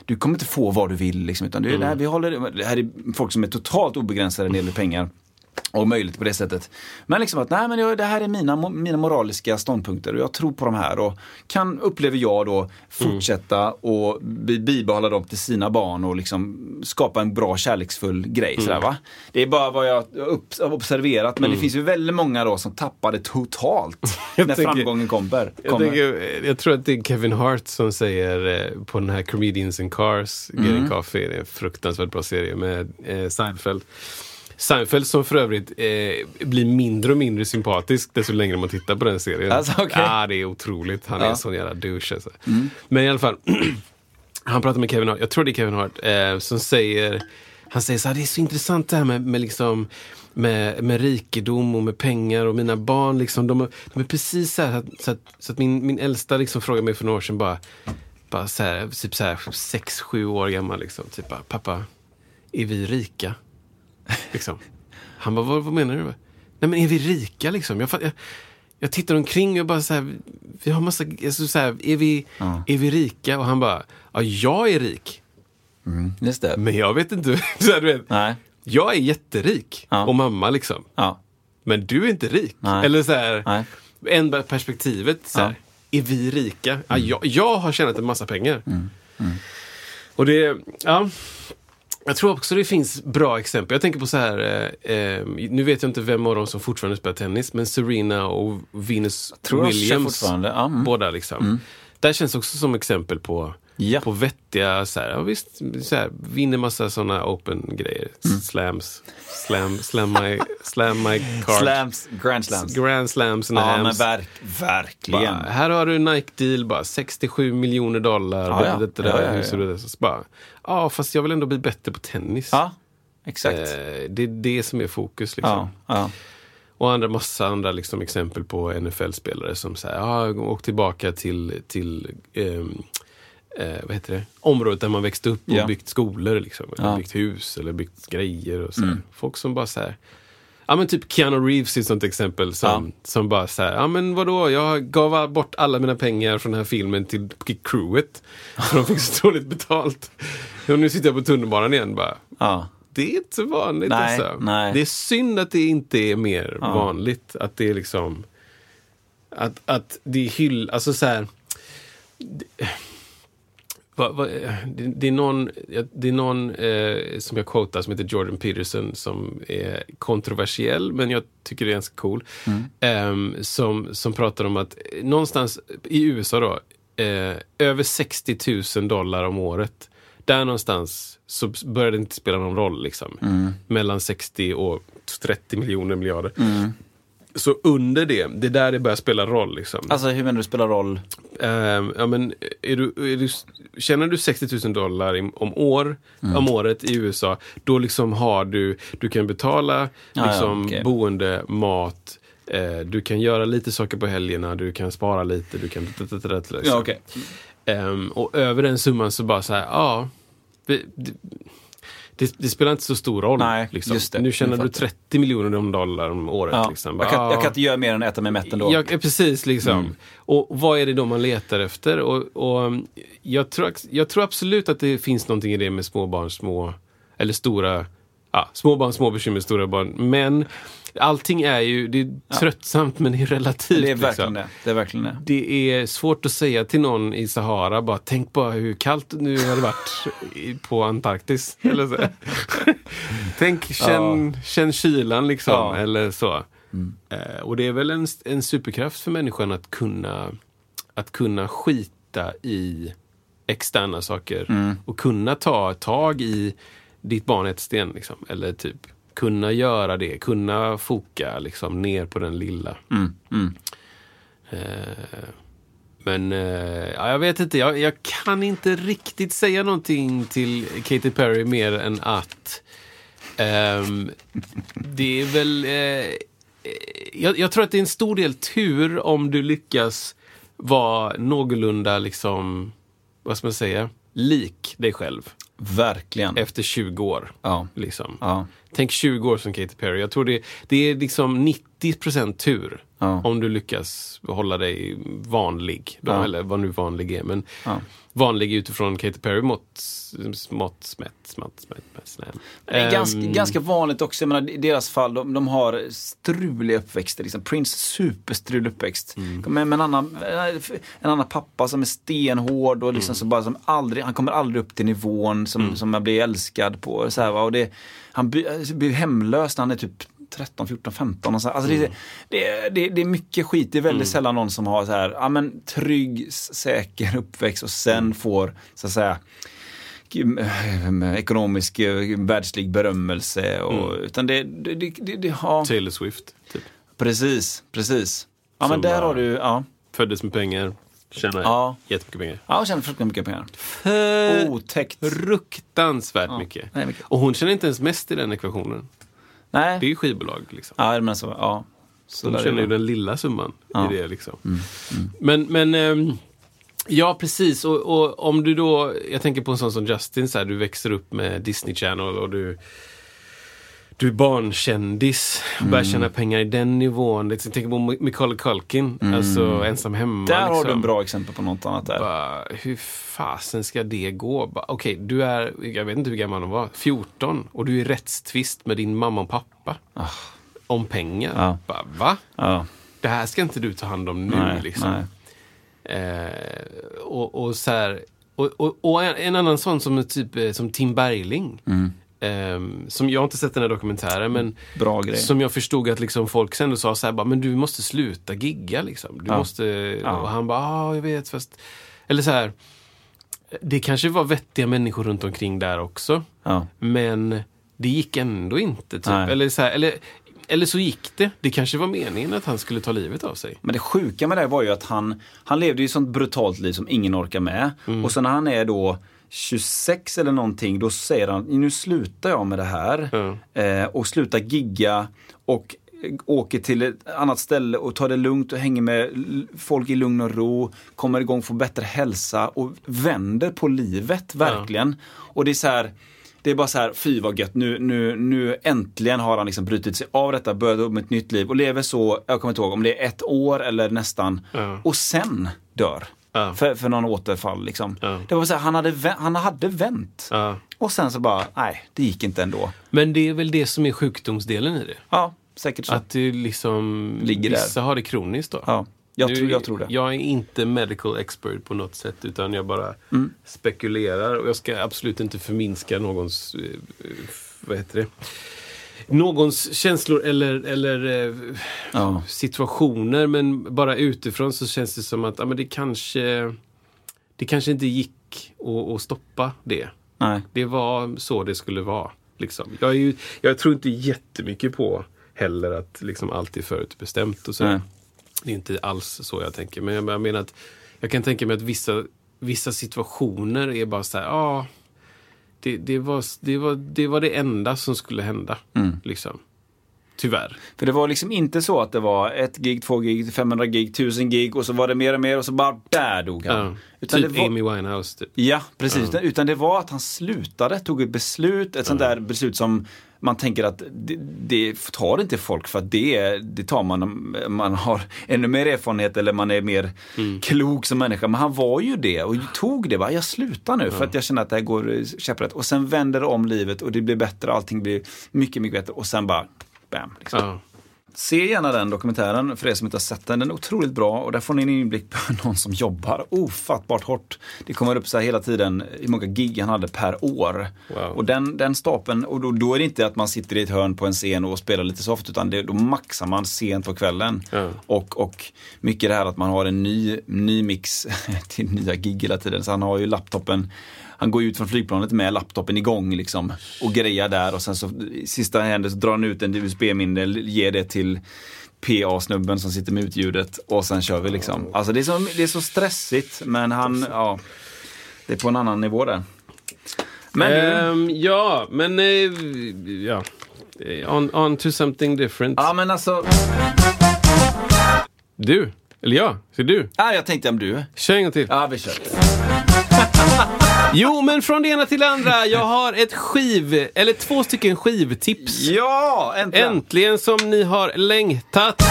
du kommer inte få vad du vill. Liksom, utan du, nej, vi håller, det här är folk som är totalt obegränsade när det gäller pengar. Och möjligt på det sättet. Men liksom att nej, men jag, det här är mina, mina moraliska ståndpunkter och jag tror på de här och kan, upplever jag då, fortsätta och bi- bibehålla dem till sina barn och liksom skapa en bra kärleksfull grej. Sådär, va? Det är bara vad jag har observerat, men det finns ju väldigt många då som tappar det totalt när tänker- framgången kommer. Jag, kommer. tänker, jag tror att det är Kevin Hart som säger eh, på den här Comedians in Cars, Getting Coffee, det är en fruktansvärt bra serie med eh, Seinfeld. Seinfeld som för övrigt eh, blir mindre och mindre sympatisk desto längre man tittar på den serien. Alltså, okej. Ja, det är otroligt. Han är Ja. en sån jävla douche. Alltså. Men i alla fall, han pratar med Kevin Hart, jag tror det är Kevin Hart, eh, som säger han säger så här, det är så intressant det här med, med, liksom, med, med rikedom och med pengar och mina barn. Liksom, de, är- de är precis så här, så att, så att, min, min äldsta liksom frågade mig för några år sedan bara, bara så här, typ så här, sex, sju år gammal. Liksom, typ bara, pappa, är vi rika? Liksom. Han bara, vad, vad menar du? Nej men är vi rika liksom? Jag, jag, jag tittar omkring och bara så här, vi har massa, alltså, så här, är, vi, Ja. är vi rika? Och han bara, ja jag är rik. Just det. Men jag vet inte. Så här, du vet, Nej. jag är jätterik. Ja. Och mamma liksom. Ja. Men du är inte rik. Nej. Eller så här, Nej. ändra perspektivet. Så här, Är vi rika? Ja, jag, jag har tjänat en massa pengar. Och det, ja. Jag tror också det finns bra exempel. Jag tänker på så här, eh, eh, nu vet jag inte vem av dem som fortfarande spelar tennis, men Serena och Venus Williams. mm. Båda liksom. Där känns också som exempel på, Ja. på vettiga, så här, ja, visst, så här, vinner massa sådana open-grejer. Mm. Slams, slam, slam my, slam my card. Slams, grand slams. Grand slams and Ja, men hams. verk, verkligen. Bara, här har du Nike-deal, bara 67 miljoner dollar. Ja, ja. Det, Ja, där, ja, ja. det. Så bara, ja, fast jag vill ändå bli bättre på tennis. Ja, exakt. Eh, det är det som är fokus. Liksom. ja, ja. Och andra, massa andra liksom, exempel på NFL-spelare som säger, ja, åk tillbaka till, till ehm, eh, vad heter det? området där man växte upp och Ja. byggt skolor. Liksom, eller Ja. byggt hus eller byggt grejer. Och så. Mm. Folk som bara så här, Ja men typ Keanu Reeves är ett sånt exempel som, som bara säger ja men vadå, jag gav bort alla mina pengar från den här filmen till crewet. För de fick så dåligt betalt. Och nu sitter jag på tunnelbanan igen bara. ja. Det är inte så vanligt Nej, alltså. nej. Det är synd att det inte är mer Ja. vanligt. Att det är liksom... Att, att det är hyll... Alltså så här... Det, vad- vad- det, det är någon, det är någon eh, som jag quotar som heter Jordan Peterson som är kontroversiell men jag tycker det är ganska cool. Ehm, som, som pratar om att eh, någonstans i USA då, eh, över 60 000 dollar om året. Där någonstans så börjar det inte spela någon roll. Liksom. Mellan 60 och 30 miljoner miljarder. Så under det, det är där det börjar spela roll. Liksom. Alltså hur menar du spelar roll? Ehm, ja, men är du, är du, tjänar du 60 000 dollar i- om, år, om året i USA, då liksom har du, du kan betala Ja, ja, liksom, okej. boende, mat, eh, du kan göra lite saker på helgerna, du kan spara lite, du kan... Liksom. Ehm, och över den summan så bara så här, ja. vi- Det, det, spelar inte så stor roll. Nej, liksom. just det. Nu tjänar du fattar 30 miljoner om dollar om året. Ja. Liksom. Bara, jag, kan, jag ja. kan inte göra mer än att äta mig mätt ändå. Ja, precis. Liksom. Mm. Och vad är det då man letar efter? Och, och jag, tror, jag tror absolut att det finns någonting i det med småbarn, små, eller stora, ja, små barn, små bekymmer, stora barn. Men allting är ju, det är tröttsamt men det är relativt. det är verkligen liksom. det. Det är verkligen det. Det är svårt att säga till någon i Sahara, bara tänk bara hur kallt nu har det varit på Antarktis. Eller så. tänk, känn, känn kylan liksom. Ja. Eller så. Eh, och det är väl en, en superkraft för människan att kunna, att kunna skita i externa saker. Och kunna ta tag i ditt barn ett sten. Liksom. Eller typ kunna göra det, kunna foka liksom, ner på den lilla. Mm, mm. Eh, Men eh, ja, jag vet inte, jag, jag kan inte riktigt säga någonting till Katy Perry mer än att ehm, det är väl... Eh, jag, jag tror att det är en stor del tur om du lyckas vara någorlunda liksom, vad ska man säga, lik dig själv. Verkligen. efter 20 år. Ja. Liksom. Ja. Tänk 20 år som Katy Perry. Jag tror det, det är liksom 90% tur Ja. om du lyckas hålla dig vanlig. Då. Eller vad nu vanlig är. Men. Vanlig utifrån Katy Perry mått, mått smätt, smätt, smätt. Det är ganska, Ehm, ganska vanligt också, jag menar, i deras fall, de, de har struliga uppväxter. Liksom. Prince, superstrulig uppväxt. Mm. Med, med en, annan, en annan pappa som är stenhård och liksom Mm. så bara som aldrig, han kommer aldrig upp till nivån som, som man blir älskad på. Så här? Och det, han blir, blir hemlös när han är typ 13, 14, 15. Och så. Alltså Mm. det, det, det, det är mycket skit. Det är väldigt sällan någon som har så här, ja, men, trygg, säker uppväxt och sen Mm. får så att säga eh, ekonomisk eh, världslig berömmelse. Och, Mm. Utan det, det, det, det, ja, Taylor Swift, typ. precis, precis. Ja men där har du, ja. Föddes med pengar, tjänar Ja. jättemycket pengar. Ja, jag känner fruktansvärt mycket pengar. Otäckt. fruktansvärt mycket. nej, mycket. Och hon tjänar inte ens mest i den ekvationen. Nej. Det är ju skivbolag. Liksom. Ja, men så, ja. Så De tjänar ju den lilla summan Ja. Mm, i det. Liksom. Men, men ehm, ja, precis. Och, och om du då, jag tänker på en sån som Justin, så här, du växer upp med Disney Channel och du du är barnkändis och börjar Mm. tjäna pengar i den nivån. Jag tänker på Macaulay Culkin, alltså ensam hemma. Mm. Där har liksom. du en bra exempel på något annat där. Bara, hur fasen ska det gå? Okej, du är, jag vet inte hur gammal hon var, 14 och du är i rättstvist med din mamma och pappa. Om pengar. Ah. Bara, va? Ja, Det här ska inte du ta hand om nu nej, liksom. nej. Eh, och, och så här, och, och, och en, annan sån som typ eh, som Tim Bergling. Mm. Ehm, som jag har inte sett den här dokumentären men som jag förstod att liksom folk sen sa så här, bara, men du måste sluta gigga liksom. Du Ja. måste, Ja. och han bara, ja jag vet fast, eller så här. Det kanske var vettiga människor runt omkring där också. Ja. Men det gick ändå inte. Typ. Nej. Eller, så här, eller, eller så gick det. Det kanske var meningen att han skulle ta livet av sig. Men det sjuka med det var ju att han, han levde ju ett sånt brutalt liv som ingen orkar med. Mm. Och sen när han är då 26 eller någonting, då säger han nu slutar jag med det här. Ja. Eh, och slutar gigga och åker till ett annat ställe och tar det lugnt och hänger med folk i lugn och ro. Kommer igång, får bättre hälsa och vänder på livet, verkligen. Och det är så här, det är bara så här, fy vad gött, nu, nu, nu äntligen har han liksom brutit sig av detta, börjat upp med ett nytt liv och lever så, jag kommer inte ihåg om det är ett år eller nästan. Ja. Och sen dör. Ja. För, för någon återfall liksom. Ja. Det var så här, han hade, han hade vänt. Ja. Och sen så bara, nej, det gick inte ändå. Men det är väl det som är sjukdomsdelen i det. Ja, säkert så. Att det liksom, Ligger där. vissa har det kroniskt då. ja, jag, Nu, tror, jag tror det. Jag är inte medical expert på något sätt utan jag bara Mm. spekulerar och jag ska absolut inte förminska någons, eh, vad heter det? Någons känslor eller, eller eh, Ja. situationer men bara utifrån så känns det som att ja, men det kanske det kanske inte gick att, att stoppa det. Nej. Det var så det skulle vara. Liksom. Jag, är ju, jag tror inte jättemycket på heller att liksom allt är förutbestämt. Och så. Nej. Det är inte alls så jag tänker. Men jag, jag menar att jag kan tänka mig att vissa, vissa situationer är bara så här, ja. Det, det, var, det, var, det var det enda som skulle hända. Mm. Liksom. Tyvärr. För det var liksom inte så att det var ett gig, två gig, 500 gig, 1000 gig och så var det mer och mer och så bara där dog han. Ja. Utan typ det var, Amy Winehouse. Typ. Ja, precis. Utan, utan det var att han slutade, tog ett beslut, ett sånt där beslut som man tänker att det, det tar inte folk för att det, det tar man om man har ännu mer erfarenhet eller man är mer klok som människa. Men han var ju det och tog det. Bara, jag slutar nu för att jag känner att det här går eh, käpprätt. Och sen vänder det om livet och det blir bättre, allting blir mycket, mycket bättre. Och sen bara, bam. Liksom. Ja. Se gärna den dokumentären för er som inte har sett den. Den är otroligt bra och där får ni en inblick på någon som jobbar ofattbart hårt. Det kommer upp så här hela tiden hur många gig han hade per år. Wow. Och den, den stapeln, och då, då är det inte att man sitter i ett hörn på en scen och spelar lite soft utan det, då maxar man sent på kvällen. Ja. Och, och mycket det här att man har en ny, ny mix till nya gig hela tiden. Så han har ju laptopen han går ut från flygplanet med laptopen igång liksom och grejar där och sen så sista händer så drar han ut en USB-minne, ger det till PA-snubben som sitter med utljudet och sen kör vi liksom. Alltså det är så, det är så stressigt men han, ja, det är på en annan nivå där. Men Ehm, ja, men eh, ja. On, on to something different. ja men alltså, Du, eller jag, så du. ja, jag tänkte om du. Kör en gång till. Ja vi kör. Jo, men från det ena till det andra. Jag har ett skiv, eller två stycken skivtips. Ja, äntligen! Äntligen som ni har längtat.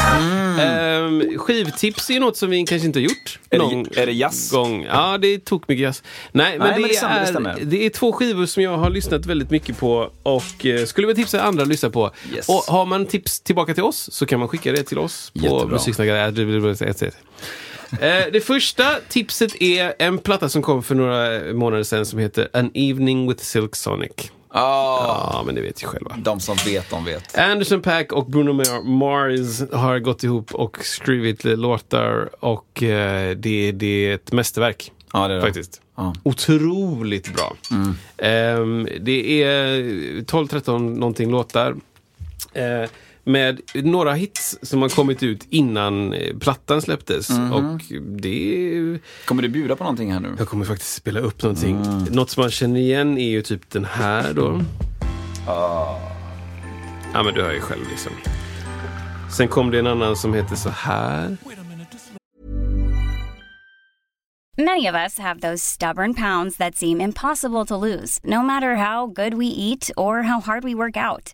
Ehm, skivtips är något som vi kanske inte har gjort. Är det- någon är det jazz? Gång. Ja, det tog mycket jazz. Nej, men, Nej, det, men det det är, stämmer. det är två skivor som jag har lyssnat väldigt mycket på och eh, skulle vilja tipsa andra att lyssna på. Yes. Och har man tips tillbaka till oss så kan man skicka det till oss på Jättebra. Eh, Det första tipset är en platta som kom för några månader sedan som heter An Evening with Silk Sonic. Ja, Ja, men det vet ju själva. de som vet, de vet. Anderson Paak och Bruno Mar- Mars har gått ihop och skrivit låtar och eh, det, det är ett mästerverk. Ja, det är det. Faktiskt. Ja. Otroligt bra. Ehm, det är 12-13 någonting låtar. Eh, med några hits som har kommit ut innan eh, plattan släpptes. Och det Kommer du bjuda på någonting här nu? jag kommer faktiskt spela upp någonting. Något som man känner igen är ju typ den här då. Ja men du hör ju själv liksom. Sen kom det en annan som heter så här. Many of us have those stubborn pounds that seem impossible to lose, no matter how good we eat or how hard we work out.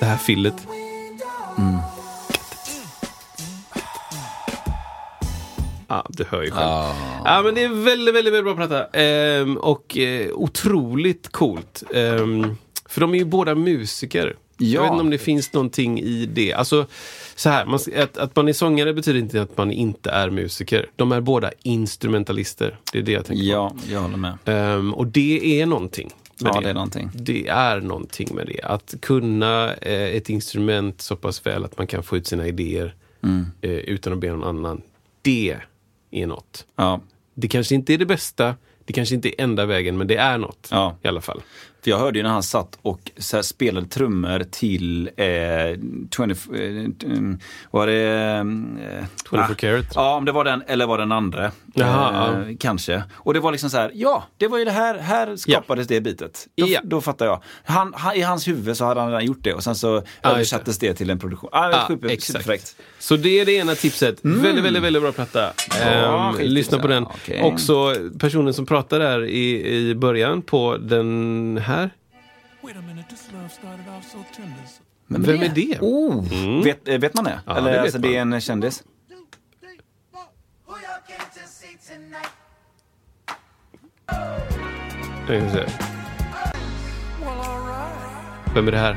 Det här fillet. Ja, du hör ju själv. Ja, men det är väldigt, väldigt, väldigt bra platta. Ehm, och eh, otroligt coolt. Ehm, för de är ju båda musiker. Jag Ja. vet inte om det finns någonting i det. Alltså, så här, man, att, att man är sångare betyder inte att man inte är musiker. De är båda instrumentalister. Det är det jag tänker Ja, jag håller med. på. Ehm, och det är någonting. Med Ja, det är någonting. Det är någonting med det. Att kunna eh, ett instrument så pass väl att man kan få ut sina idéer Mm. eh, utan att be någon annan. Det är något. Ja, Det kanske inte är det bästa, det kanske inte är enda vägen, men det är något. Ja. I alla fall. För jag hörde ju när han satt och spelade trummor till eh, 20, eh, um, var det... Eh, 24 karat. Ja, om det var den eller var den andra. Jaha, eh, Kanske. Och det var liksom så här, ja, det var ju det här, här skapades det bitet. Då, Ja. då fattar jag. Han, han, I hans huvud så hade han redan gjort det och sen så just översattes det. till en produktion. Ah, Ja, super, exakt. superfräckt. Så det är det ena tipset. Väldigt, väldigt, väldigt bra platta. Ja, Ehm, lyssna på ja, den. okej. Också personen som pratar där i, i början på den här. Wait a minute, this love started off so tender. Men Vem är det? Oh, vet, eh, vet man det? Ja, eller det vet alltså, man. det är en kändis? Jag ska se. well, alright. Vem är det här?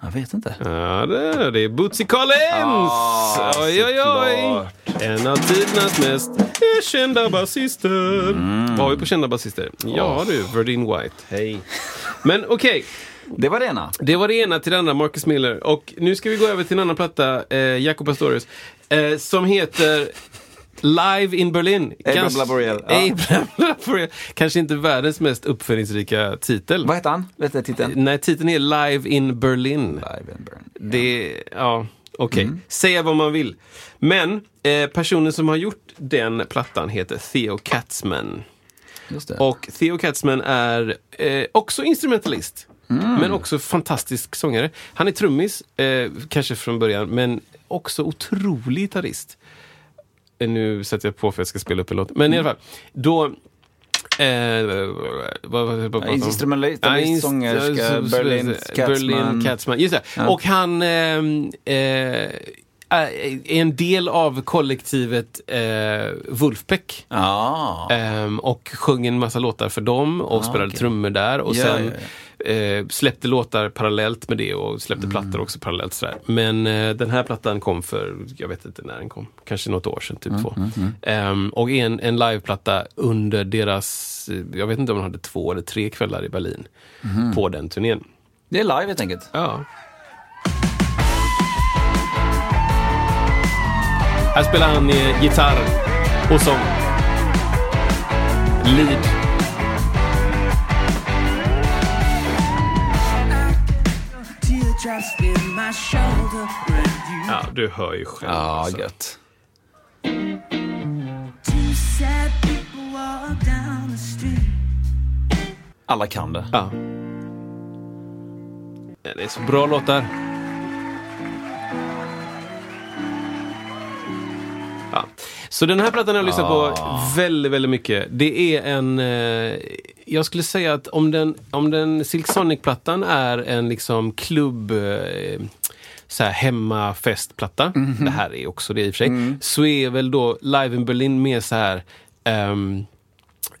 Jag vet inte. Ja, det är, det är Bootsy Collins! Ah, oj, oj, oj! En av tidernas mest kända basister. Mm. Vad har vi på kända basister? Ja du, Verdine White. Hej. Men okej, Det var det ena. det var det ena till det andra, Marcus Miller. Och nu ska vi gå över till en annan platta, eh, Jacob Pastorius, eh, som heter Live in Berlin. Abraham Laboriel, ja. Abraham Laboriel. Kanske inte världens mest uppfinningsrika titel. Vad heter han? Vet du titeln? Nej, titeln är Live in Berlin. Live and Burn. Det, ja, okej. Mm. Säga vad man vill. Men eh, personen som har gjort den plattan heter Theo Katzman. Just det. Och Theo Katzman är eh, också instrumentalist. Mm. Men också fantastisk sångare. Han är trummis, eh, kanske från början, men också otrolig gitarrist. Eh, Nu sätter jag på för att jag ska spela upp en låt. Men i alla fall, då... Instrumentalist, sångerska, så- så- Berlin, Katzman. Just det. Och han ehm, eh, är en del av kollektivet eh, Wolfpack. Ja. Ehm, och sjöng en massa låtar för dem och Ah, spelade okej. trummor där. Och Ja, sen ja, Eh, släppte låtar parallellt med det och släppte Mm. plattor också parallellt. Sådär. Men eh, den här plattan kom för, jag vet inte när den kom, kanske något år sedan, typ Mm, två. Ehm, och en, en liveplatta under deras, eh, jag vet inte om de hade två eller tre kvällar i Berlin Mm. på den turnén. Det är live helt enkelt. Ja. Här spelar han eh, gitarr och sång. Lead. Ja, du hör ju själv. Ja, alltså. gött. Alla kan det. Ja. Det är så bra låtar. Ja. Så den här plattan har jag lyssnat på väldigt, väldigt mycket. Det är en... Eh, jag skulle säga att om den, om den Silk Sonic-plattan är en liksom klubb... Eh, så här hemmafestplatta. Det här är också det i och för sig. Så är väl då Live in Berlin mer så här... ehm,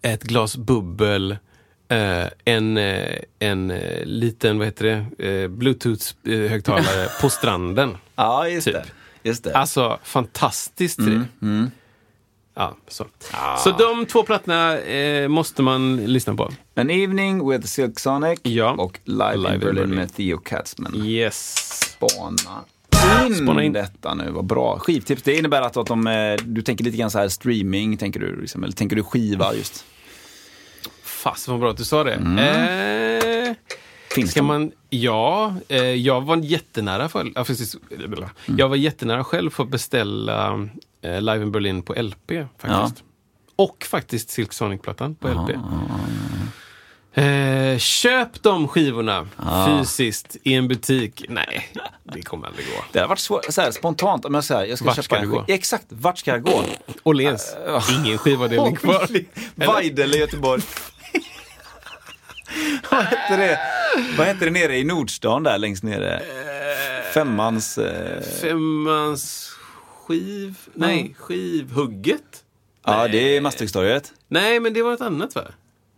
ett glas bubbel, eh, en, eh, en eh, liten, vad heter det, bluetooth-högtalare på stranden. Ja, just Typ. det. Just det. Alltså, fantastiskt. Mm, det. Ja, så. så de två plattorna eh, måste man lyssna på. An Evening with Silk Sonic Ja. och Live, Live in in Berlin, Berlin. med Theo Katzman. Yes. Spana in, Spana in. detta nu, vad bra. Skivtips, det innebär att, att de, eh, du tänker lite grann så här streaming, tänker du, liksom, eller tänker du skiva just? Fast vad bra att du sa det. Eh, Finns Ska de? man, ja, eh, jag var jättenära för, ja, precis, jag var jättenära själv för att beställa eh, Live in Berlin på LP faktiskt. Och faktiskt Silk Sonic-plattan på LP. Eh, köp de skivorna fysiskt i en butik. Nej, det kommer aldrig gå. Det har varit svårt, så här, spontant, om jag säger jag ska Vart köpa ska en skiva. gå? Exakt, vart ska jag gå? Åhléns, ingen skivavdelning kvar. Vajd eller Göteborg. vad hette det? Vad hette det nere i Nordstan där längst nere? Femmans... Eh, Femmans skiv... Nej, skivhugget? ja, det är Masthuggstorget. Nej, men det var något annat va?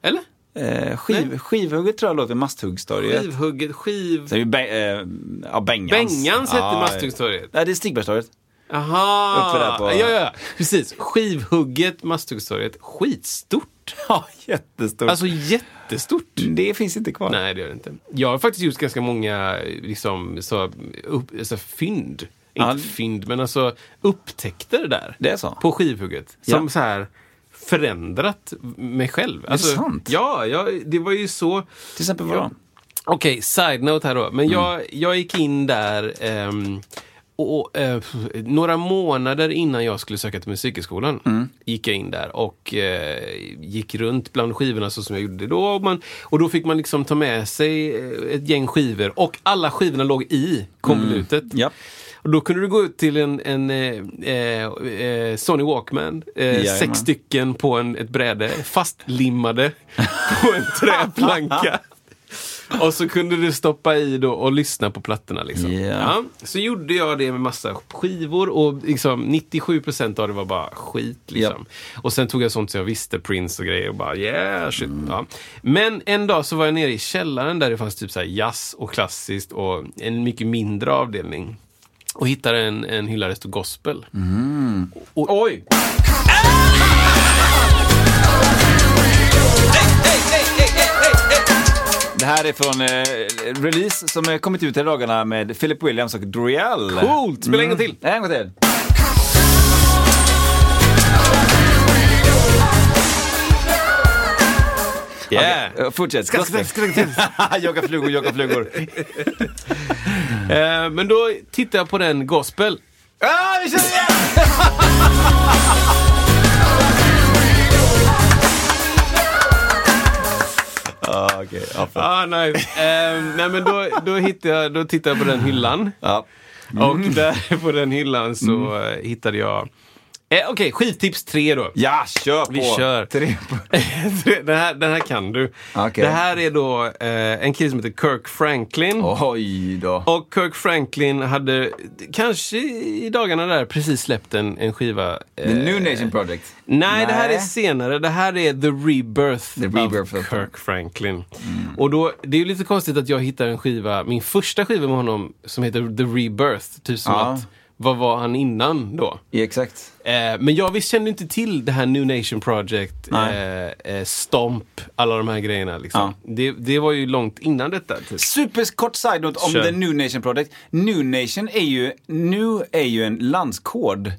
Eller? Eh, skiv, skivhugget tror jag låter Masthuggstorget. Skivhugget, skiv... Sen är Be- eh, ja, Bengans. Bengans hette ja, Masthuggstorget. Nej, det är Stigbergstorget. Aha! Uppe där på- Ja, ja, ja, precis. Skivhugget, Masthuggstorget. Skitstort. Ja, jättestort. Alltså jättestort. det finns inte kvar. Nej, det gör det inte. Jag har faktiskt gjort ganska många liksom, så, upp, så, fynd. Ja. Inte fynd, men alltså upptäckter där. Det är så? På skivhugget. Som Ja. så här förändrat mig själv. det sant? Ja, ja, det var ju så... Till exempel vadå? Okej, side-note här då. Men Mm. jag, jag gick in där ehm, och, eh, några månader innan jag skulle söka till Musikhögskolan Mm. gick jag in där och eh, gick runt bland skivorna så som jag gjorde då. Och, man, och då fick man liksom ta med sig eh, ett gäng skivor och alla skivorna låg i konvolutet. Mm. Ja. Och då kunde du gå ut till en, en eh, eh, eh, Sony Walkman, eh, sex stycken på en, ett bräde, fastlimmade på en träplanka. Och så kunde du stoppa i då och lyssna på plattorna. Liksom. Ja. Ja, så gjorde jag det med massa skivor och liksom 97% av det var bara skit. Liksom. Och sen tog jag sånt som jag visste, Prince och grejer och bara yeah, shit. Ja. Men en dag så var jag nere i källaren där det fanns typ så här jazz och klassiskt och en mycket mindre avdelning. Och hittade en, en hylla där det stod gospel. Och, oj! Det här är från eh, release som har kommit ut i dagarna med Philip Williams och Driel. Coolt! Spela en gång till. En gång till. Yeah! Eh, Fortsätt. Gospel. Jaga flugor, jaga flugor. Eh, men då tittade jag på den gospel. ah, vi kör igen! ah, fan. Ah, nice. Eh, nej, men då, då, hittade jag, då tittade jag på den hyllan. ja. Och där på den hyllan så eh, hittade jag... Eh, Okej, skivtips tre då. ja, kör på. Vi kör. Tre den, här, den här kan du. Okej. Det här är då eh, en kille som heter Kirk Franklin. Oj då. Och Kirk Franklin hade kanske i dagarna där precis släppt en, en skiva. The eh, New Nation Project. Nej, det här är Nej. senare. Det här är The Rebirth, The Rebirth av of- Kirk Franklin. Och då, det är ju lite konstigt att jag hittar en skiva, min första skiva med honom, som heter The Rebirth. Typ som Ja. att, vad var han innan då? Ja, exakt. Eh, men jag visst kände inte till det här New Nation Project, eh, eh, Stomp, alla de här grejerna. Liksom. Ja. Det, det var ju långt innan detta. Typ. Superkort side-note om Kör. The New Nation Project. New Nation är ju, New är ju en landskod. Eh,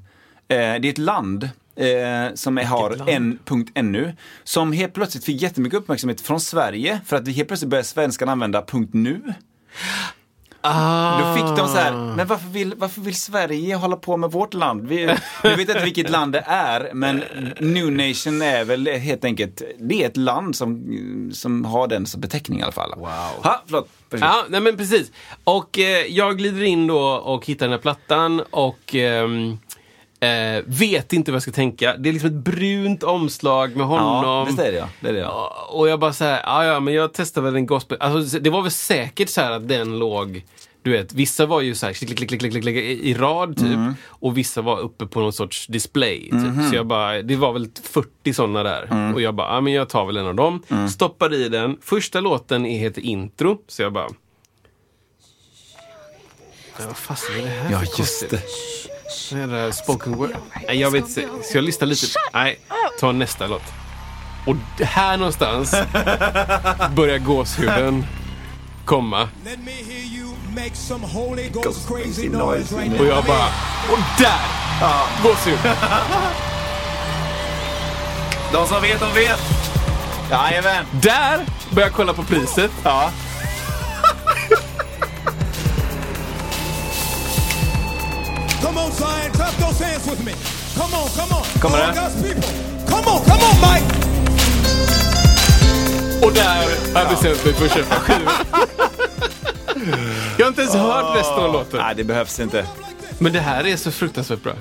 det är ett land eh, som är, har en punkt .nu, som helt plötsligt fick jättemycket uppmärksamhet från Sverige för att helt plötsligt började svenskan använda punkt .nu. Ah. Då fick de så här, men varför vill, varför vill Sverige hålla på med vårt land? Vi, vi vet inte vilket land det är, men New Nation är väl helt enkelt, det är ett land som, som har den som beteckning i alla fall. Wow. Ha, förlåt. Ja, nej men precis. Och eh, jag glider in då och hittar den här plattan och ehm, eh, vet inte vad jag ska tänka. Det är liksom ett brunt omslag med honom. Ja, visst är det ja. Det är det ja. Och jag bara så här, ja ja men jag testar väl en gospel. Alltså det var väl säkert så här att den låg, du vet, vissa var ju så här klick, klick, klick, klick, i rad typ. Mm. Och vissa var uppe på någon sorts display. Typ. Mhm. Så jag bara, det var väl 40 sådana där. Mm. Och jag bara, ja men jag tar väl en av dem. Stoppar i den. Första låten är- heter intro. Så jag bara, Ja, vad fasen är det här Ja, just det. Här spoken word. Nej, jag vet inte. Ska jag lyssna lite? Nej, ta nästa låt. Och här någonstans börjar gåshuden komma. Och jag bara, och där! Gåshud. De som vet, de vet. Jajamän. Där börjar jag kolla på priset. Ja. Come on, Zion, clap those hands with me. Come on, come on. Kommer det? God's people. Come on, come on, Mike. Och där har jag bestämt mig för att köpa skivan. Jag har inte ens hört resten av låten. Nej, det behövs inte. Men det här är så fruktansvärt bra.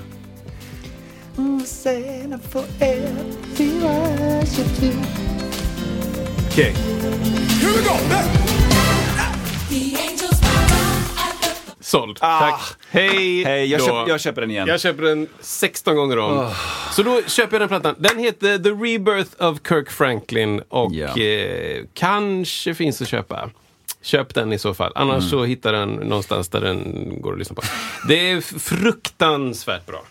Okej. Here we go. Såld. Ah. Tack. Hej Hej, jag, då. köp, jag köper den igen. Jag köper den 16 gånger om. Så då köper jag den plattan. Den heter The Rebirth of Kirk Franklin och Ja. eh, kanske finns att köpa. Köp den i så fall. Annars Mm. så hittar den någonstans där den går att lyssna på. Det är fruktansvärt bra.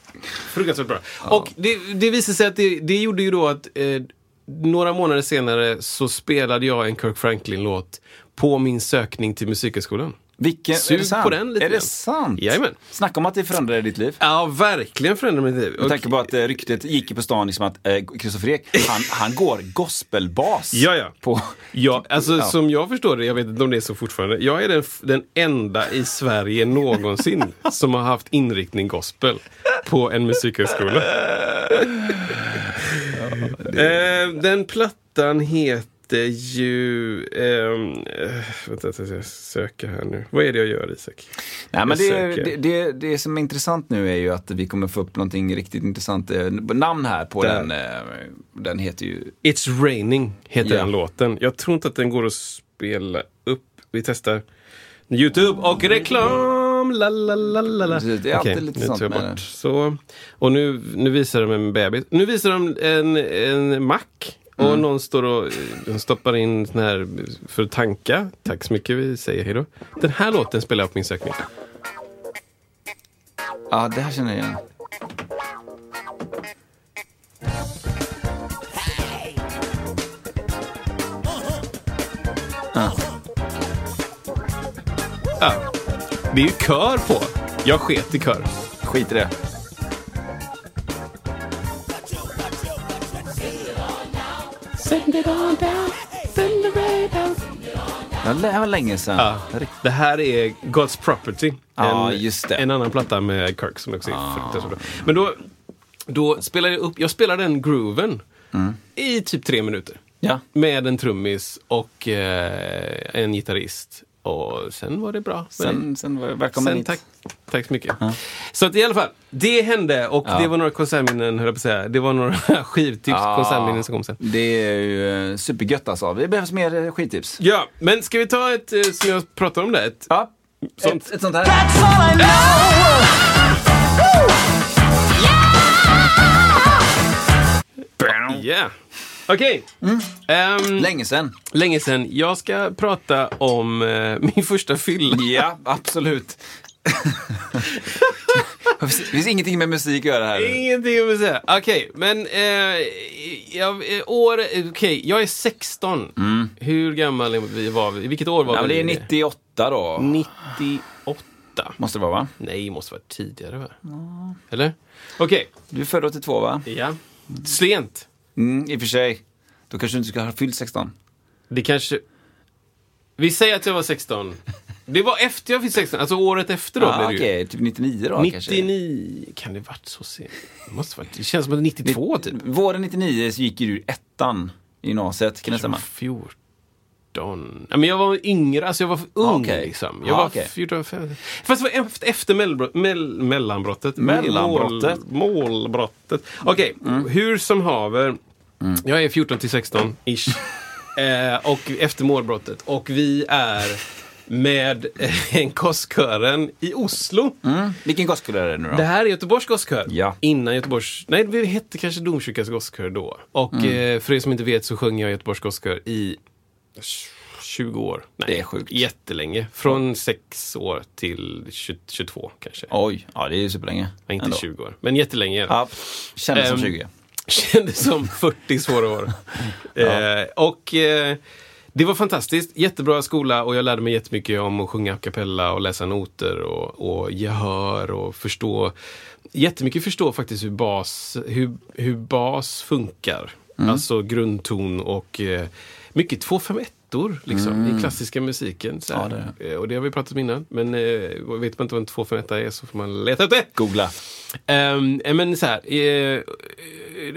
Fruktansvärt bra. Och det, det visar sig att det, det gjorde ju då att eh, några månader senare så spelade jag en Kirk Franklin-låt på min sökning till Musikhögskolan. Vilken, är Sug det sant? på den lite Är det sant? Jajamän. Snacka om att det förändrade ditt liv. Ja, verkligen förändrade mitt liv. Med tanke på att eh, ryktet gick på stan liksom att Kristoffer Ek, han, han går gospelbas. Ja, ja. På, Ja, alltså Ja. som jag förstår det, jag vet inte om det är så fortfarande. Jag är den, den enda i Sverige någonsin som har haft inriktning gospel på en musikhögskola. eh, den plattan heter ju... ehm, eh, vänta, jag ska söka här nu. Vad är det jag gör Isak? Nej, men det, det, det, det som är intressant nu är ju att vi kommer få upp någonting riktigt intressant eh, namn här på Där. den. Eh, den heter ju It's raining heter Ja. den låten. Jag tror inte att den går att spela upp. Vi testar. Youtube och reklam! La, la, la, la, det är alltid Okej, lite sånt med bort. Så. Och nu, nu visar de en bebis. Nu visar de en, en mack. Och Mm. någon står och de stoppar in sån här för att tanka. Tack så mycket, vi säger hej då. Den här låten spelar jag på min sökning. Ja, det här känner jag igen. Ja. Det är ju kör på. Jag sket i kör. Skit i det. Ja, Det var länge sedan. Ja, det här är God's Property. Ja, en, just det. en annan platta med Kirk som också är fruktansvärt bra. Men då, då spelade jag upp, jag spelade den grooven i typ tre minuter. Mm. Ja. Med en trummis och eh, en gitarrist. Och sen var det bra. Sen, sen var det välkommen Sen hit. tack, tack så mycket. Så att i alla fall, det hände och Ja. det var några konsertminnen, höll jag på att säga. Det var några skivtips, Ja. konsertminnen som kom sen. Det är ju eh, supergött alltså. Det behövs mer eh, skittips. Ja, men ska vi ta ett, eh, som jag pratade om det, ett Ja. Sånt. Ett, ett sånt här. Yeah. Okej. Ehm, Länge sedan. länge sedan. Jag ska prata om eh, min första fylla. Ja, absolut. det finns ingenting med musik att göra här. Ingenting att säga. Okej, men eh, jag, eh, år... Okej, jag är 16. Hur gammal är vi var vi? Vilket år var Mm. Ja, men vi? det är 98 då. 98. 88. Måste det vara va? Nej, måste vara tidigare va? Eller? Okej, Du är född 82 va? ja. Sent. Mm, I och för sig. Då kanske du inte ska ha fyllt 16. Det kanske... Vi säger att jag var 16. Det var efter jag fick 16, alltså året efter då ah, blev det ju. okej. Typ 99 då kanske? 99, kan det varit så sent? Det, måste varit, det känns som att det är 92 typ. Våren 99 så gick ju du ettan i gymnasiet, kan det stämma? 14. Ja, men jag var yngre, alltså jag var ung Okej. liksom. Jag Ah, var okej. 14, 15. Fast det var efter, efter mellbrott, mell, mellanbrottet. Mellanbrottet. Mål, målbrottet. Okej, hur som haver. Jag är 14 till 16 ish. eh, och efter målbrottet. Och vi är med eh, en gosskören i Oslo. Mm. Vilken gospel är det nu då? Det här är Göteborgs gosskör. Ja. Innan Göteborgs... Nej, det hette kanske Domkyrkans gosskör då. Och Mm. eh, för er som inte vet så sjöng jag Göteborgs gosskör i 20 år. Nej, Det är sjukt. Jättelänge. Från 6 år till 20, 22 kanske. Oj, ja det är ju superlänge. Nej, inte Ändå. 20 år. Men jättelänge. Ja, kändes som Ehm, 20. Kändes som 40 svåra år. eh, och eh, det var fantastiskt. Jättebra skola och jag lärde mig jättemycket om att sjunga a cappella och läsa noter och, och gehör och förstå. Jättemycket förstå faktiskt hur bas, hur, hur bas funkar. Alltså grundton och eh, mycket 251 liksom, i klassiska musiken. Så. Ja, Eh, Och det har vi pratat om innan. Men eh, vet man inte vad en 251 är så får man leta upp det. Googla. Ehm, men så här, eh,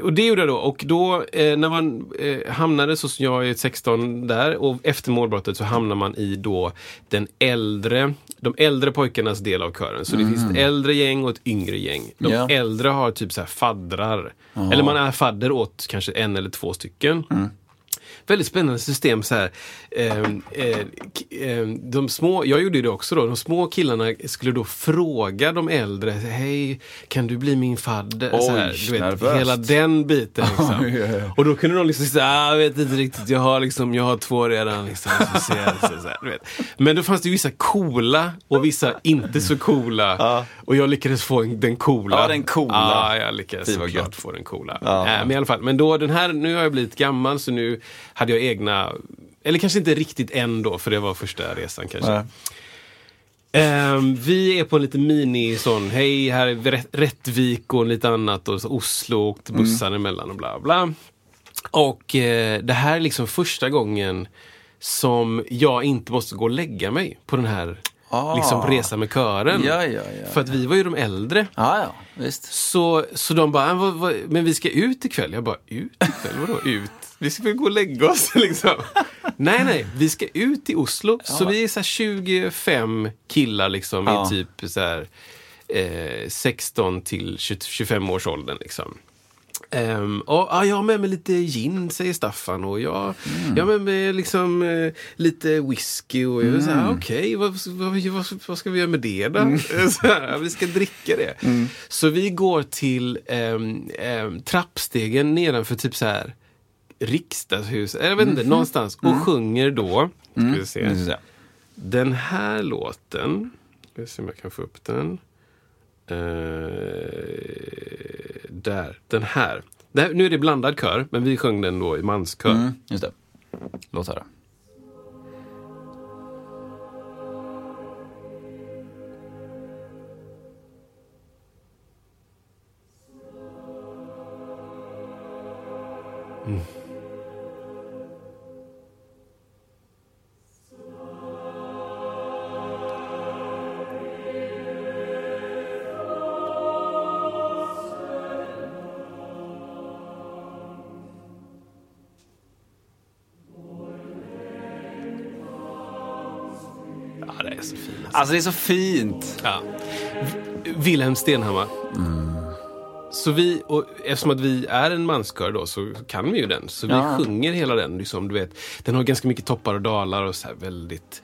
och det gjorde jag då. Och då eh, när man eh, hamnade, så som jag är 16 där, och efter målbrottet så hamnar man i då den äldre, de äldre pojkarnas del av kören. Så det finns ett äldre gäng och ett yngre gäng. De Ja. äldre har typ så här faddrar. Eller man är fadder åt kanske en eller två stycken. Väldigt spännande system så här. Ehm, eh, ehm, de små, jag gjorde det också då, de små killarna skulle då fråga de äldre, hej, kan du bli min fadder? Oj, så här, du vet, nervöst. hela den biten. Liksom. Oj, oj. Och då kunde de liksom säga, ah, jag vet inte riktigt, jag har, liksom, jag har två redan. Liksom, så här. Men då fanns det ju vissa coola och vissa inte så coola. Och jag lyckades få en, den coola. Ja, den coola. Ja, jag lyckades såklart få den coola. Ja. Äh, men i alla fall, men då den här, nu har jag blivit gammal så nu hade jag egna, eller kanske inte riktigt än då, för det var första resan kanske. Nej. Ehm, vi är på en liten mini sån, hej här är Rätt- Rättvik och lite annat och så Oslo och bussarna emellan och bla bla. Och eh, det här är liksom första gången som jag inte måste gå och lägga mig på den här Ah. liksom, resan med kören. Ja, ja, ja. För att vi var ju de äldre. Visst. Så, så de bara, "Ah, vad, men vi ska ut ikväll. Jag bara, ut ikväll? Vadå ut? Vi ska väl gå och lägga oss liksom. nej, nej, vi ska ut i Oslo. Så vi är så här 25 killar liksom Ja. i typ så här, eh, 16 till 20, 25 års åldern liksom. Ehm, och, ja, jag har med mig lite gin, säger Staffan. Och jag, jag har med mig liksom, eh, lite whisky. Och jag är så här, okej, vad, vad, vad, vad ska vi göra med det då? så här, "Ja, vi ska dricka det. Så vi går till ehm, ehm, trappstegen nedanför typ så här riksdagshus, jag vet inte, någonstans. Och sjunger då, ska vi se, vi se. den här låten. Ska vi se om jag kan få upp den. Eh, där, den här. Här. Nu är det blandad kör, men vi sjöng den då i manskör. Mm, just det. Låt höra. Ja, Alltså. Det är så fint. Ja. Wilhelm Stenhammar. Så vi, och eftersom att vi är en manskör då, så kan vi ju den. Så vi Ja. sjunger hela den. Liksom, du vet, den har ganska mycket toppar och dalar och så här väldigt,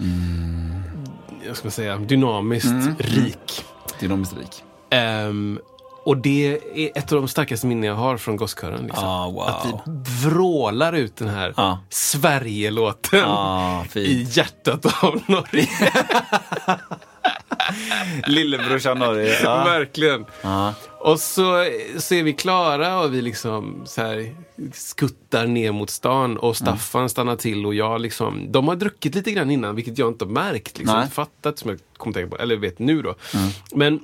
jag ska säga, dynamiskt rik. Dynamiskt rik. Ehm, och det är ett av de starkaste minnen jag har från gosskören. Liksom. Ah, wow. Att vi vrålar ut den här Ah. Sverige-låten Ah, i hjärtat av Norge. Lillebrorsan Norge. Ja. Verkligen. Ja. Och så, så är vi klara och vi liksom så här skuttar ner mot stan och Staffan stannar till och jag liksom, de har druckit lite grann innan vilket jag inte har märkt, liksom, inte fattat som jag kommer tänka på, eller vet nu då. Men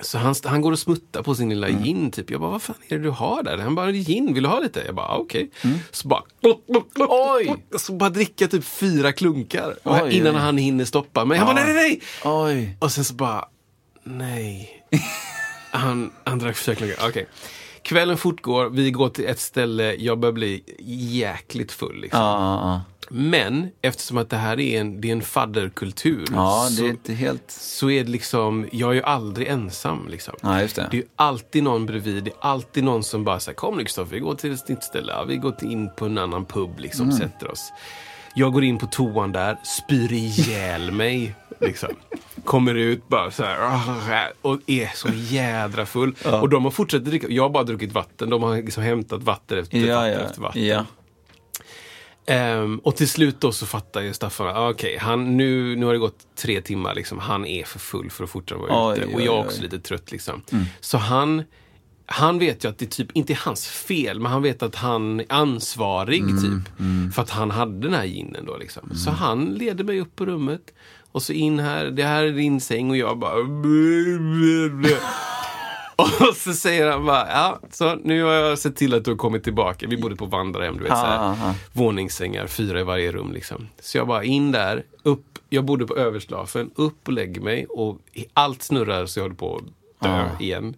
så han, han går och smuttar på sin lilla gin typ. Jag bara, vad fan är det du har där? Han bara, gin, vill du ha lite? Jag bara, ah, okej. Så bara, klock, klock, klock, Oj! Så bara dricka typ fyra klunkar. Oj, innan oj. han hinner stoppa mig. Han bara, nej, nej, nej! Oj. Och sen så bara, nej. Han, han drack fyra klunkar. Okej. Kvällen fortgår, vi går till ett ställe, jag börjar bli jäkligt full. Liksom. Ja, ja, ja. Men eftersom att det här är en, det är en fadderkultur ja, så, är helt... så är det liksom, jag är ju aldrig ensam. Liksom. Ja, det. Det är ju alltid någon bredvid, det är alltid någon som bara säger kom nu Kristoffer, vi går till ett nytt ställe, ja, vi går in på en annan pub, liksom, Mm. sätter oss. Jag går in på toan där, spyr ihjäl mig. Liksom. Kommer ut bara så här och är så jädra full. Och de har fortsatt dricka. Jag har bara druckit vatten. De har liksom hämtat vatten efter Ja, vatten ja. efter vatten. Ehm, och till slut då så fattar ju Staffan, ah, okej, han, nu, nu har det gått tre timmar, liksom. han är för full för att fortsätta vara Oj, ute. Och jag är oj. också lite trött. Liksom. Så han, han vet ju att det typ inte är hans fel, men han vet att han är ansvarig typ. För att han hade den här ginen då. Liksom. Så han leder mig upp på rummet. Och så in här, det här är din säng och jag bara... Och så säger han bara, ja, så nu har jag sett till att du har kommit tillbaka. Vi bodde på vandrarhem, du vet, så här, ja, ja. våningssängar, fyra i varje rum. Liksom. Så jag bara in där, upp, jag bodde på överslafen, upp och lägger mig och allt snurrar så jag håller på att dö igen.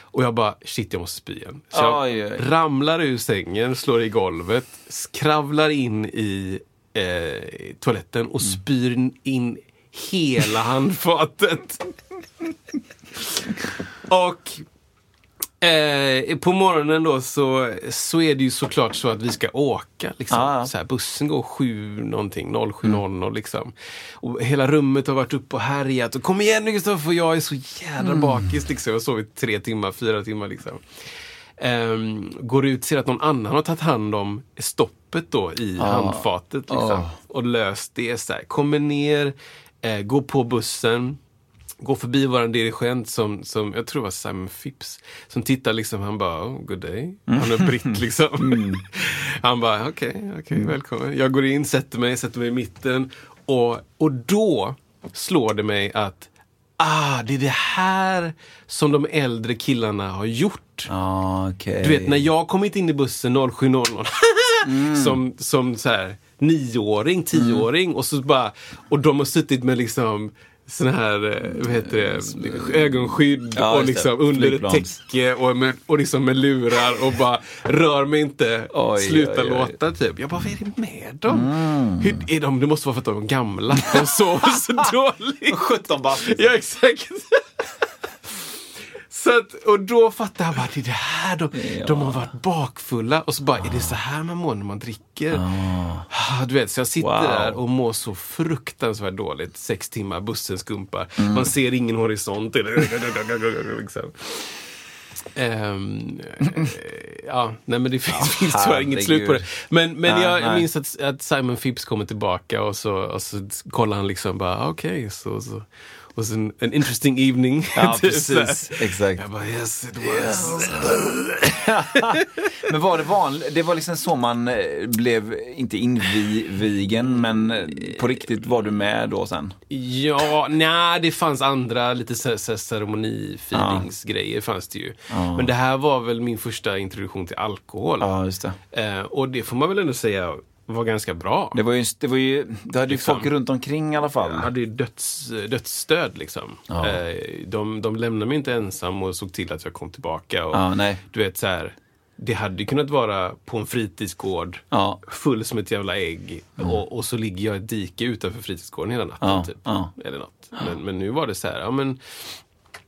Och jag bara, shit jag måste spy igen. Så jag Oj, oj. ramlar ur sängen, slår i golvet, skravlar in i eh, toaletten och spyr in hela handfatet. Och eh, på morgonen då så, så är det ju såklart så att vi ska åka. Liksom. Ja, ja. Så här, bussen går sju någonting, 07.00 liksom. Och hela rummet har varit uppe och härjat. Och kom igen nu Kristoffer, jag är så jädra bakis. Liksom. Jag har sovit tre timmar, fyra timmar liksom. Ehm, går ut, ser att någon annan har tagit hand om stoppet då i handfatet. Liksom. Ah. Och löst det. Så här. Kommer ner, eh, går på bussen. Går förbi våran dirigent som, som, jag tror det var Simon Phipps, som tittar liksom, han bara, oh, good day. Han är britt liksom. Han bara, okej, okej, välkommen. Jag går in, sätter mig, sätter mig i mitten. Och, och då slår det mig att, ah, det är det här som de äldre killarna har gjort. Ja, okej. Du vet, när jag kommit in i bussen 07.00 som, som så här, nioåring, tioåring och så bara, och de har suttit med liksom såna här, eh, vad heter det, ögonskydd Ja, och just det. liksom under ett täcke och, med, och liksom med lurar och bara rör mig inte, Oj, sluta oj, oj. låta typ. Jag bara, vad är det med dem? Hur, är de? Det måste vara för att de är gamla. De sover så dåligt. 17 bast. Ja, exakt. Så att, och då fattar jag bara, det är det här de, de har varit bakfulla. Och så bara, är det så här man mår när man dricker? Ah, Du vet, så jag sitter Wow. där och mår så fruktansvärt dåligt. Sex timmar, bussen skumpar. Mm. Man ser ingen horisont. liksom. Eh, ja, nej men det finns, finns tyvärr inget slut på det. Men, men Nej, jag nej. minns att, att Simon Phipps kommer tillbaka och så, och så kollar han liksom bara, "Ah, okej, så, så was an, an interesting evening. Ja, Typ precis. Exakt. Jag bara, yes it was. Men var det vanligt? Det var liksom så man eh, blev, inte invigen, men eh, på riktigt var du med då sen? Ja, nej, det fanns andra lite ceremoni-feelingsgrejer fanns det ju. Men det här var väl min första introduktion till alkohol. Ja, just det. Eh, och det får man väl ändå säga var ganska bra. Det var ju, det var ju, det hade ju Liksom. folk runt omkring i alla fall. Jag hade ju döds, dödsstöd liksom. Ja. Eh, de, de lämnade mig inte ensam och såg till att jag kom tillbaka. Och, Ja, nej. Du vet så här, det hade ju kunnat vara på en fritidsgård, Ja. full som ett jävla ägg. Och, och så ligger jag i ett dike utanför fritidsgården hela natten. Ja, Typ. ja. Eller något. Men, men nu var det så här, ja men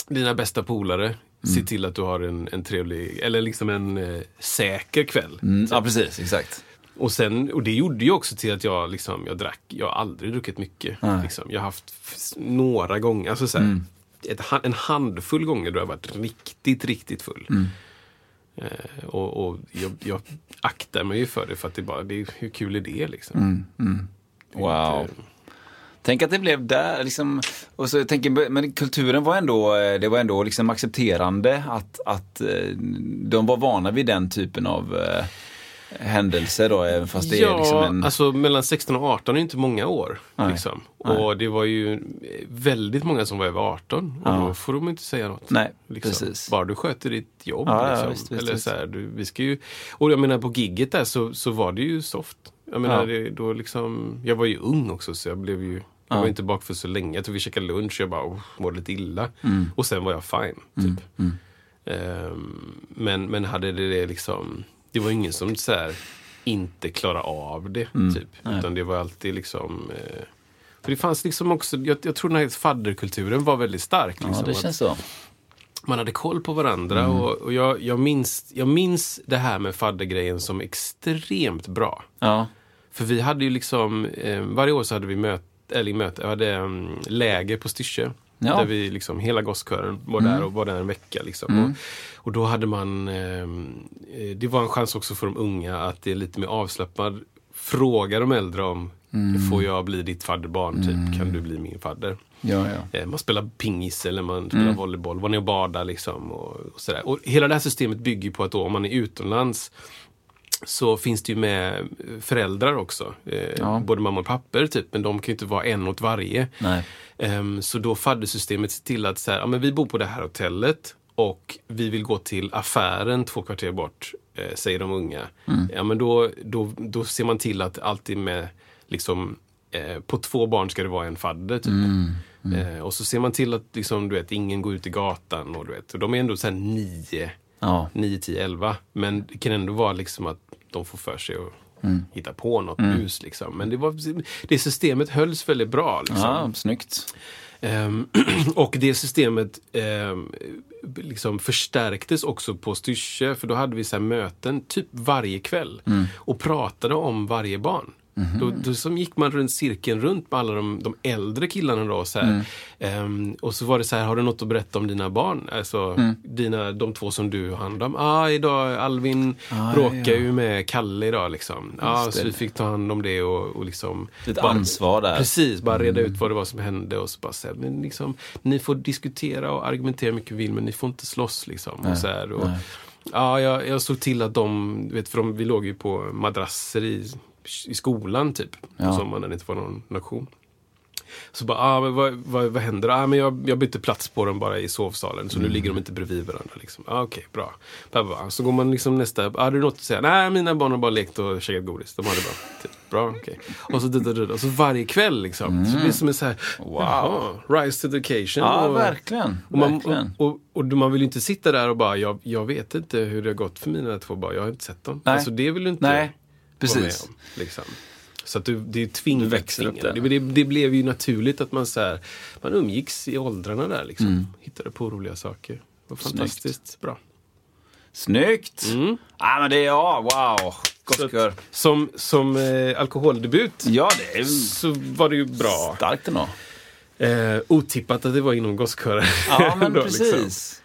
dina bästa polare, se till att du har en, en trevlig, eller liksom en eh, säker kväll. Mm, ja, precis. Exakt. Och, sen, och det gjorde ju också till att jag, liksom, jag drack, jag har aldrig druckit mycket. Liksom. Jag har haft några gånger, alltså så här, ett, en handfull gånger då jag har varit riktigt, riktigt full. Eh, och och jag, jag aktar mig ju för det för att det bara, det, hur kul är det liksom? Det är Wow. inte- Tänk att det blev där liksom. Och så tänker, men kulturen var ändå, eh, det var ändå liksom accepterande att, att eh, de var vana vid den typen av händelser då, även fast det ja, är liksom en... alltså mellan 16 och 18 är inte många år. Liksom. Och det var ju väldigt många som var över 18. Och Ja. då får de inte säga något. Nej, Liksom. precis. Bara du sköter ditt jobb. Ja, liksom. visst, visst, Eller visst. Så här, du, vi ska ju, och jag menar på gigget där så, så var det ju soft. Jag menar, det, då liksom, jag var ju ung också så jag blev ju jag Ja. var inte bakfull så länge. Jag tror vi käkade lunch och jag bara oh, mådde lite illa. Mm. Och sen var jag fine. Typ. Ehm, men, men hade det liksom, det var ingen som så här, inte klarade av det. Mm. Typ. Utan det var alltid liksom eh, för det fanns liksom också, jag, jag tror den här fadderkulturen var väldigt stark. Ja, Liksom, det att känns så. man hade koll på varandra Mm. och, och jag, jag, minns, jag minns det här med faddergrejen som extremt bra. Ja. För vi hade ju liksom, eh, varje år så hade vi möte, eller möte, jag hade um, läger på Styrsö. Ja. Där vi liksom, hela gosskören var där och var där en vecka. Liksom. Och, och då hade man, ehm, eh, det var en chans också för de unga att det är lite mer avslappnad. Fråga de äldre om, får jag bli ditt fadderbarn? Typ, kan du bli min fadder? Ja, ja. Eh, Man spelar pingis eller man spelar volleyboll, var ni och badar liksom. Och, och, sådär. och hela det här systemet bygger på att då, om man är utomlands så finns det ju med föräldrar också. Eh, Ja. Både mamma och papper typ, men de kan ju inte vara en åt varje. Nej. Ehm, så då faddersystemet ser till att så här, ja, men vi bor på det här hotellet och vi vill gå till affären två kvarter bort, eh, säger de unga. Ja, men då, då, då ser man till att alltid med, liksom, eh, på två barn ska det vara en fadder. Typ. Eh, och så ser man till att liksom, du vet, ingen går ut i gatan. Och, du vet, och de är ändå så här nio, Ja. 9, 10, 11. Men det kan ändå vara liksom att de får för sig att Mm. hitta på något bus. Liksom. Men det, var, det systemet hölls väldigt bra. Liksom. ja, snyggt. Ehm, och det systemet ehm, liksom förstärktes också på Styrsö, för då hade vi så här möten typ varje kväll och pratade om varje barn. Då, då som gick man runt cirkeln runt med alla de, de äldre killarna då. Så här. Ehm, och så var det så här, har du något att berätta om dina barn? Alltså dina, de två som du har hand om. Ah, idag, Alvin Ah, bråkar ja. ju med Kalle idag liksom. Just så det. vi fick ta hand om det och, och liksom Ett ansvar där. Precis, bara reda ut vad det var som hände och så bara säga, men liksom, ni får diskutera och argumentera mycket vill men ni får inte slåss liksom. och så här, och, nej. ja, jag, jag såg till att de, vet, för de, vi låg ju på madrasser i, i skolan typ, Ja. på sommaren när det inte var någon lektion. Så bara, ah, men vad, vad, vad händer? Ah, men jag, jag bytte plats på dem bara i sovsalen, så nu ligger de inte bredvid varandra. Liksom. Ah, Okej, bra. Bla. Så går man liksom nästa, ah, har du något att säga? Nej, mina barn har bara lekt och käkat godis. De har det bra. Typ, bra, okej. Och så, och så varje kväll liksom. Så det blir som en så här, Wow. jaha, rise to the occasion. Ja, och, verkligen. och man, verkligen. och, och, man vill ju inte sitta där och bara, jag, jag vet inte hur det har gått för mina två barn. Jag har inte sett dem. Nej. Alltså det vill du inte Nej, precis. om. Liksom. Så att du, det är tving, Du växer upp tvingande. där. det, det, det blev ju naturligt att man så här, man umgicks i åldrarna där liksom. Mm. Hittade på roliga saker. Det var fantastiskt bra. Snyggt! Mm. Ja, men det är, ja, wow. Goskör. Som, som eh, alkoholdebut Ja, det är så var det ju bra. starkt ändå. Eh, otippat att det var inom gosskören. Ja, men ändå, precis. liksom.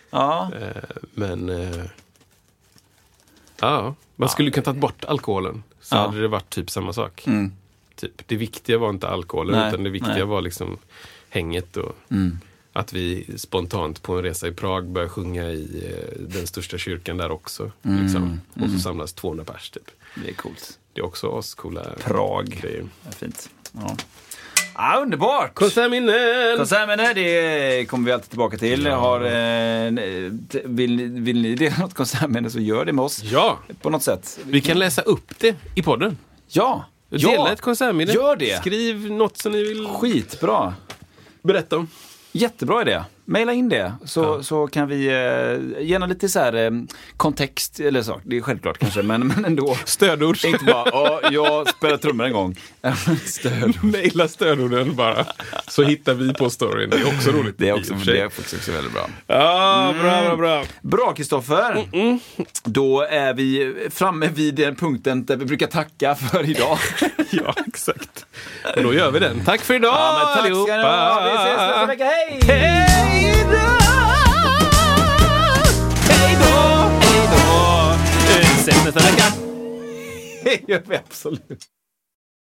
Ja. Eh, men eh, ja, man skulle kunna tagit bort alkoholen. Så Ja. hade det varit typ samma sak. Mm. Typ. Det viktiga var inte alkoholen Nej, utan det viktiga nej. var liksom hänget och Mm. att vi spontant på en resa i Prag började sjunga i eh, den största kyrkan där också. Liksom. Och så samlas 200 pers typ. Det är coolt. Det är också ascoola Prag. grejer. Ja, fint. Ja. Ja, underbart! Konsertminnen! Konsertminne, det kommer vi alltid tillbaka till. Har, eh, vill, vill ni dela något konsertminne så gör det med oss. Ja, På något sätt. vi kan läsa upp det i podden. Ja! Dela ja. ett konsertminne. Gör det. Skriv något som ni vill Skitbra! berätta om. Jättebra idé. Maila in det så, så kan vi eh, gärna lite så här eh, kontext, eller så, det är självklart kanske, men, men ändå. Stödord. Inte bara, ja, jag spelade trummor en gång. Stöd. Maila stödorden bara. Så hittar vi på storyn. Det är också roligt. Det är också, och det är också väldigt bra. Ja, bra, bra, bra. Bra Kristoffer! Då är vi framme vid den punkten där vi brukar tacka för idag. Ja, exakt. Men då gör vi den. Tack för idag Ja, men tack ha! Vi ses nästa vecka, hej! Hej då! Hej då! Hej då! Eh, Ses nästa vecka. Det gör vi absolut.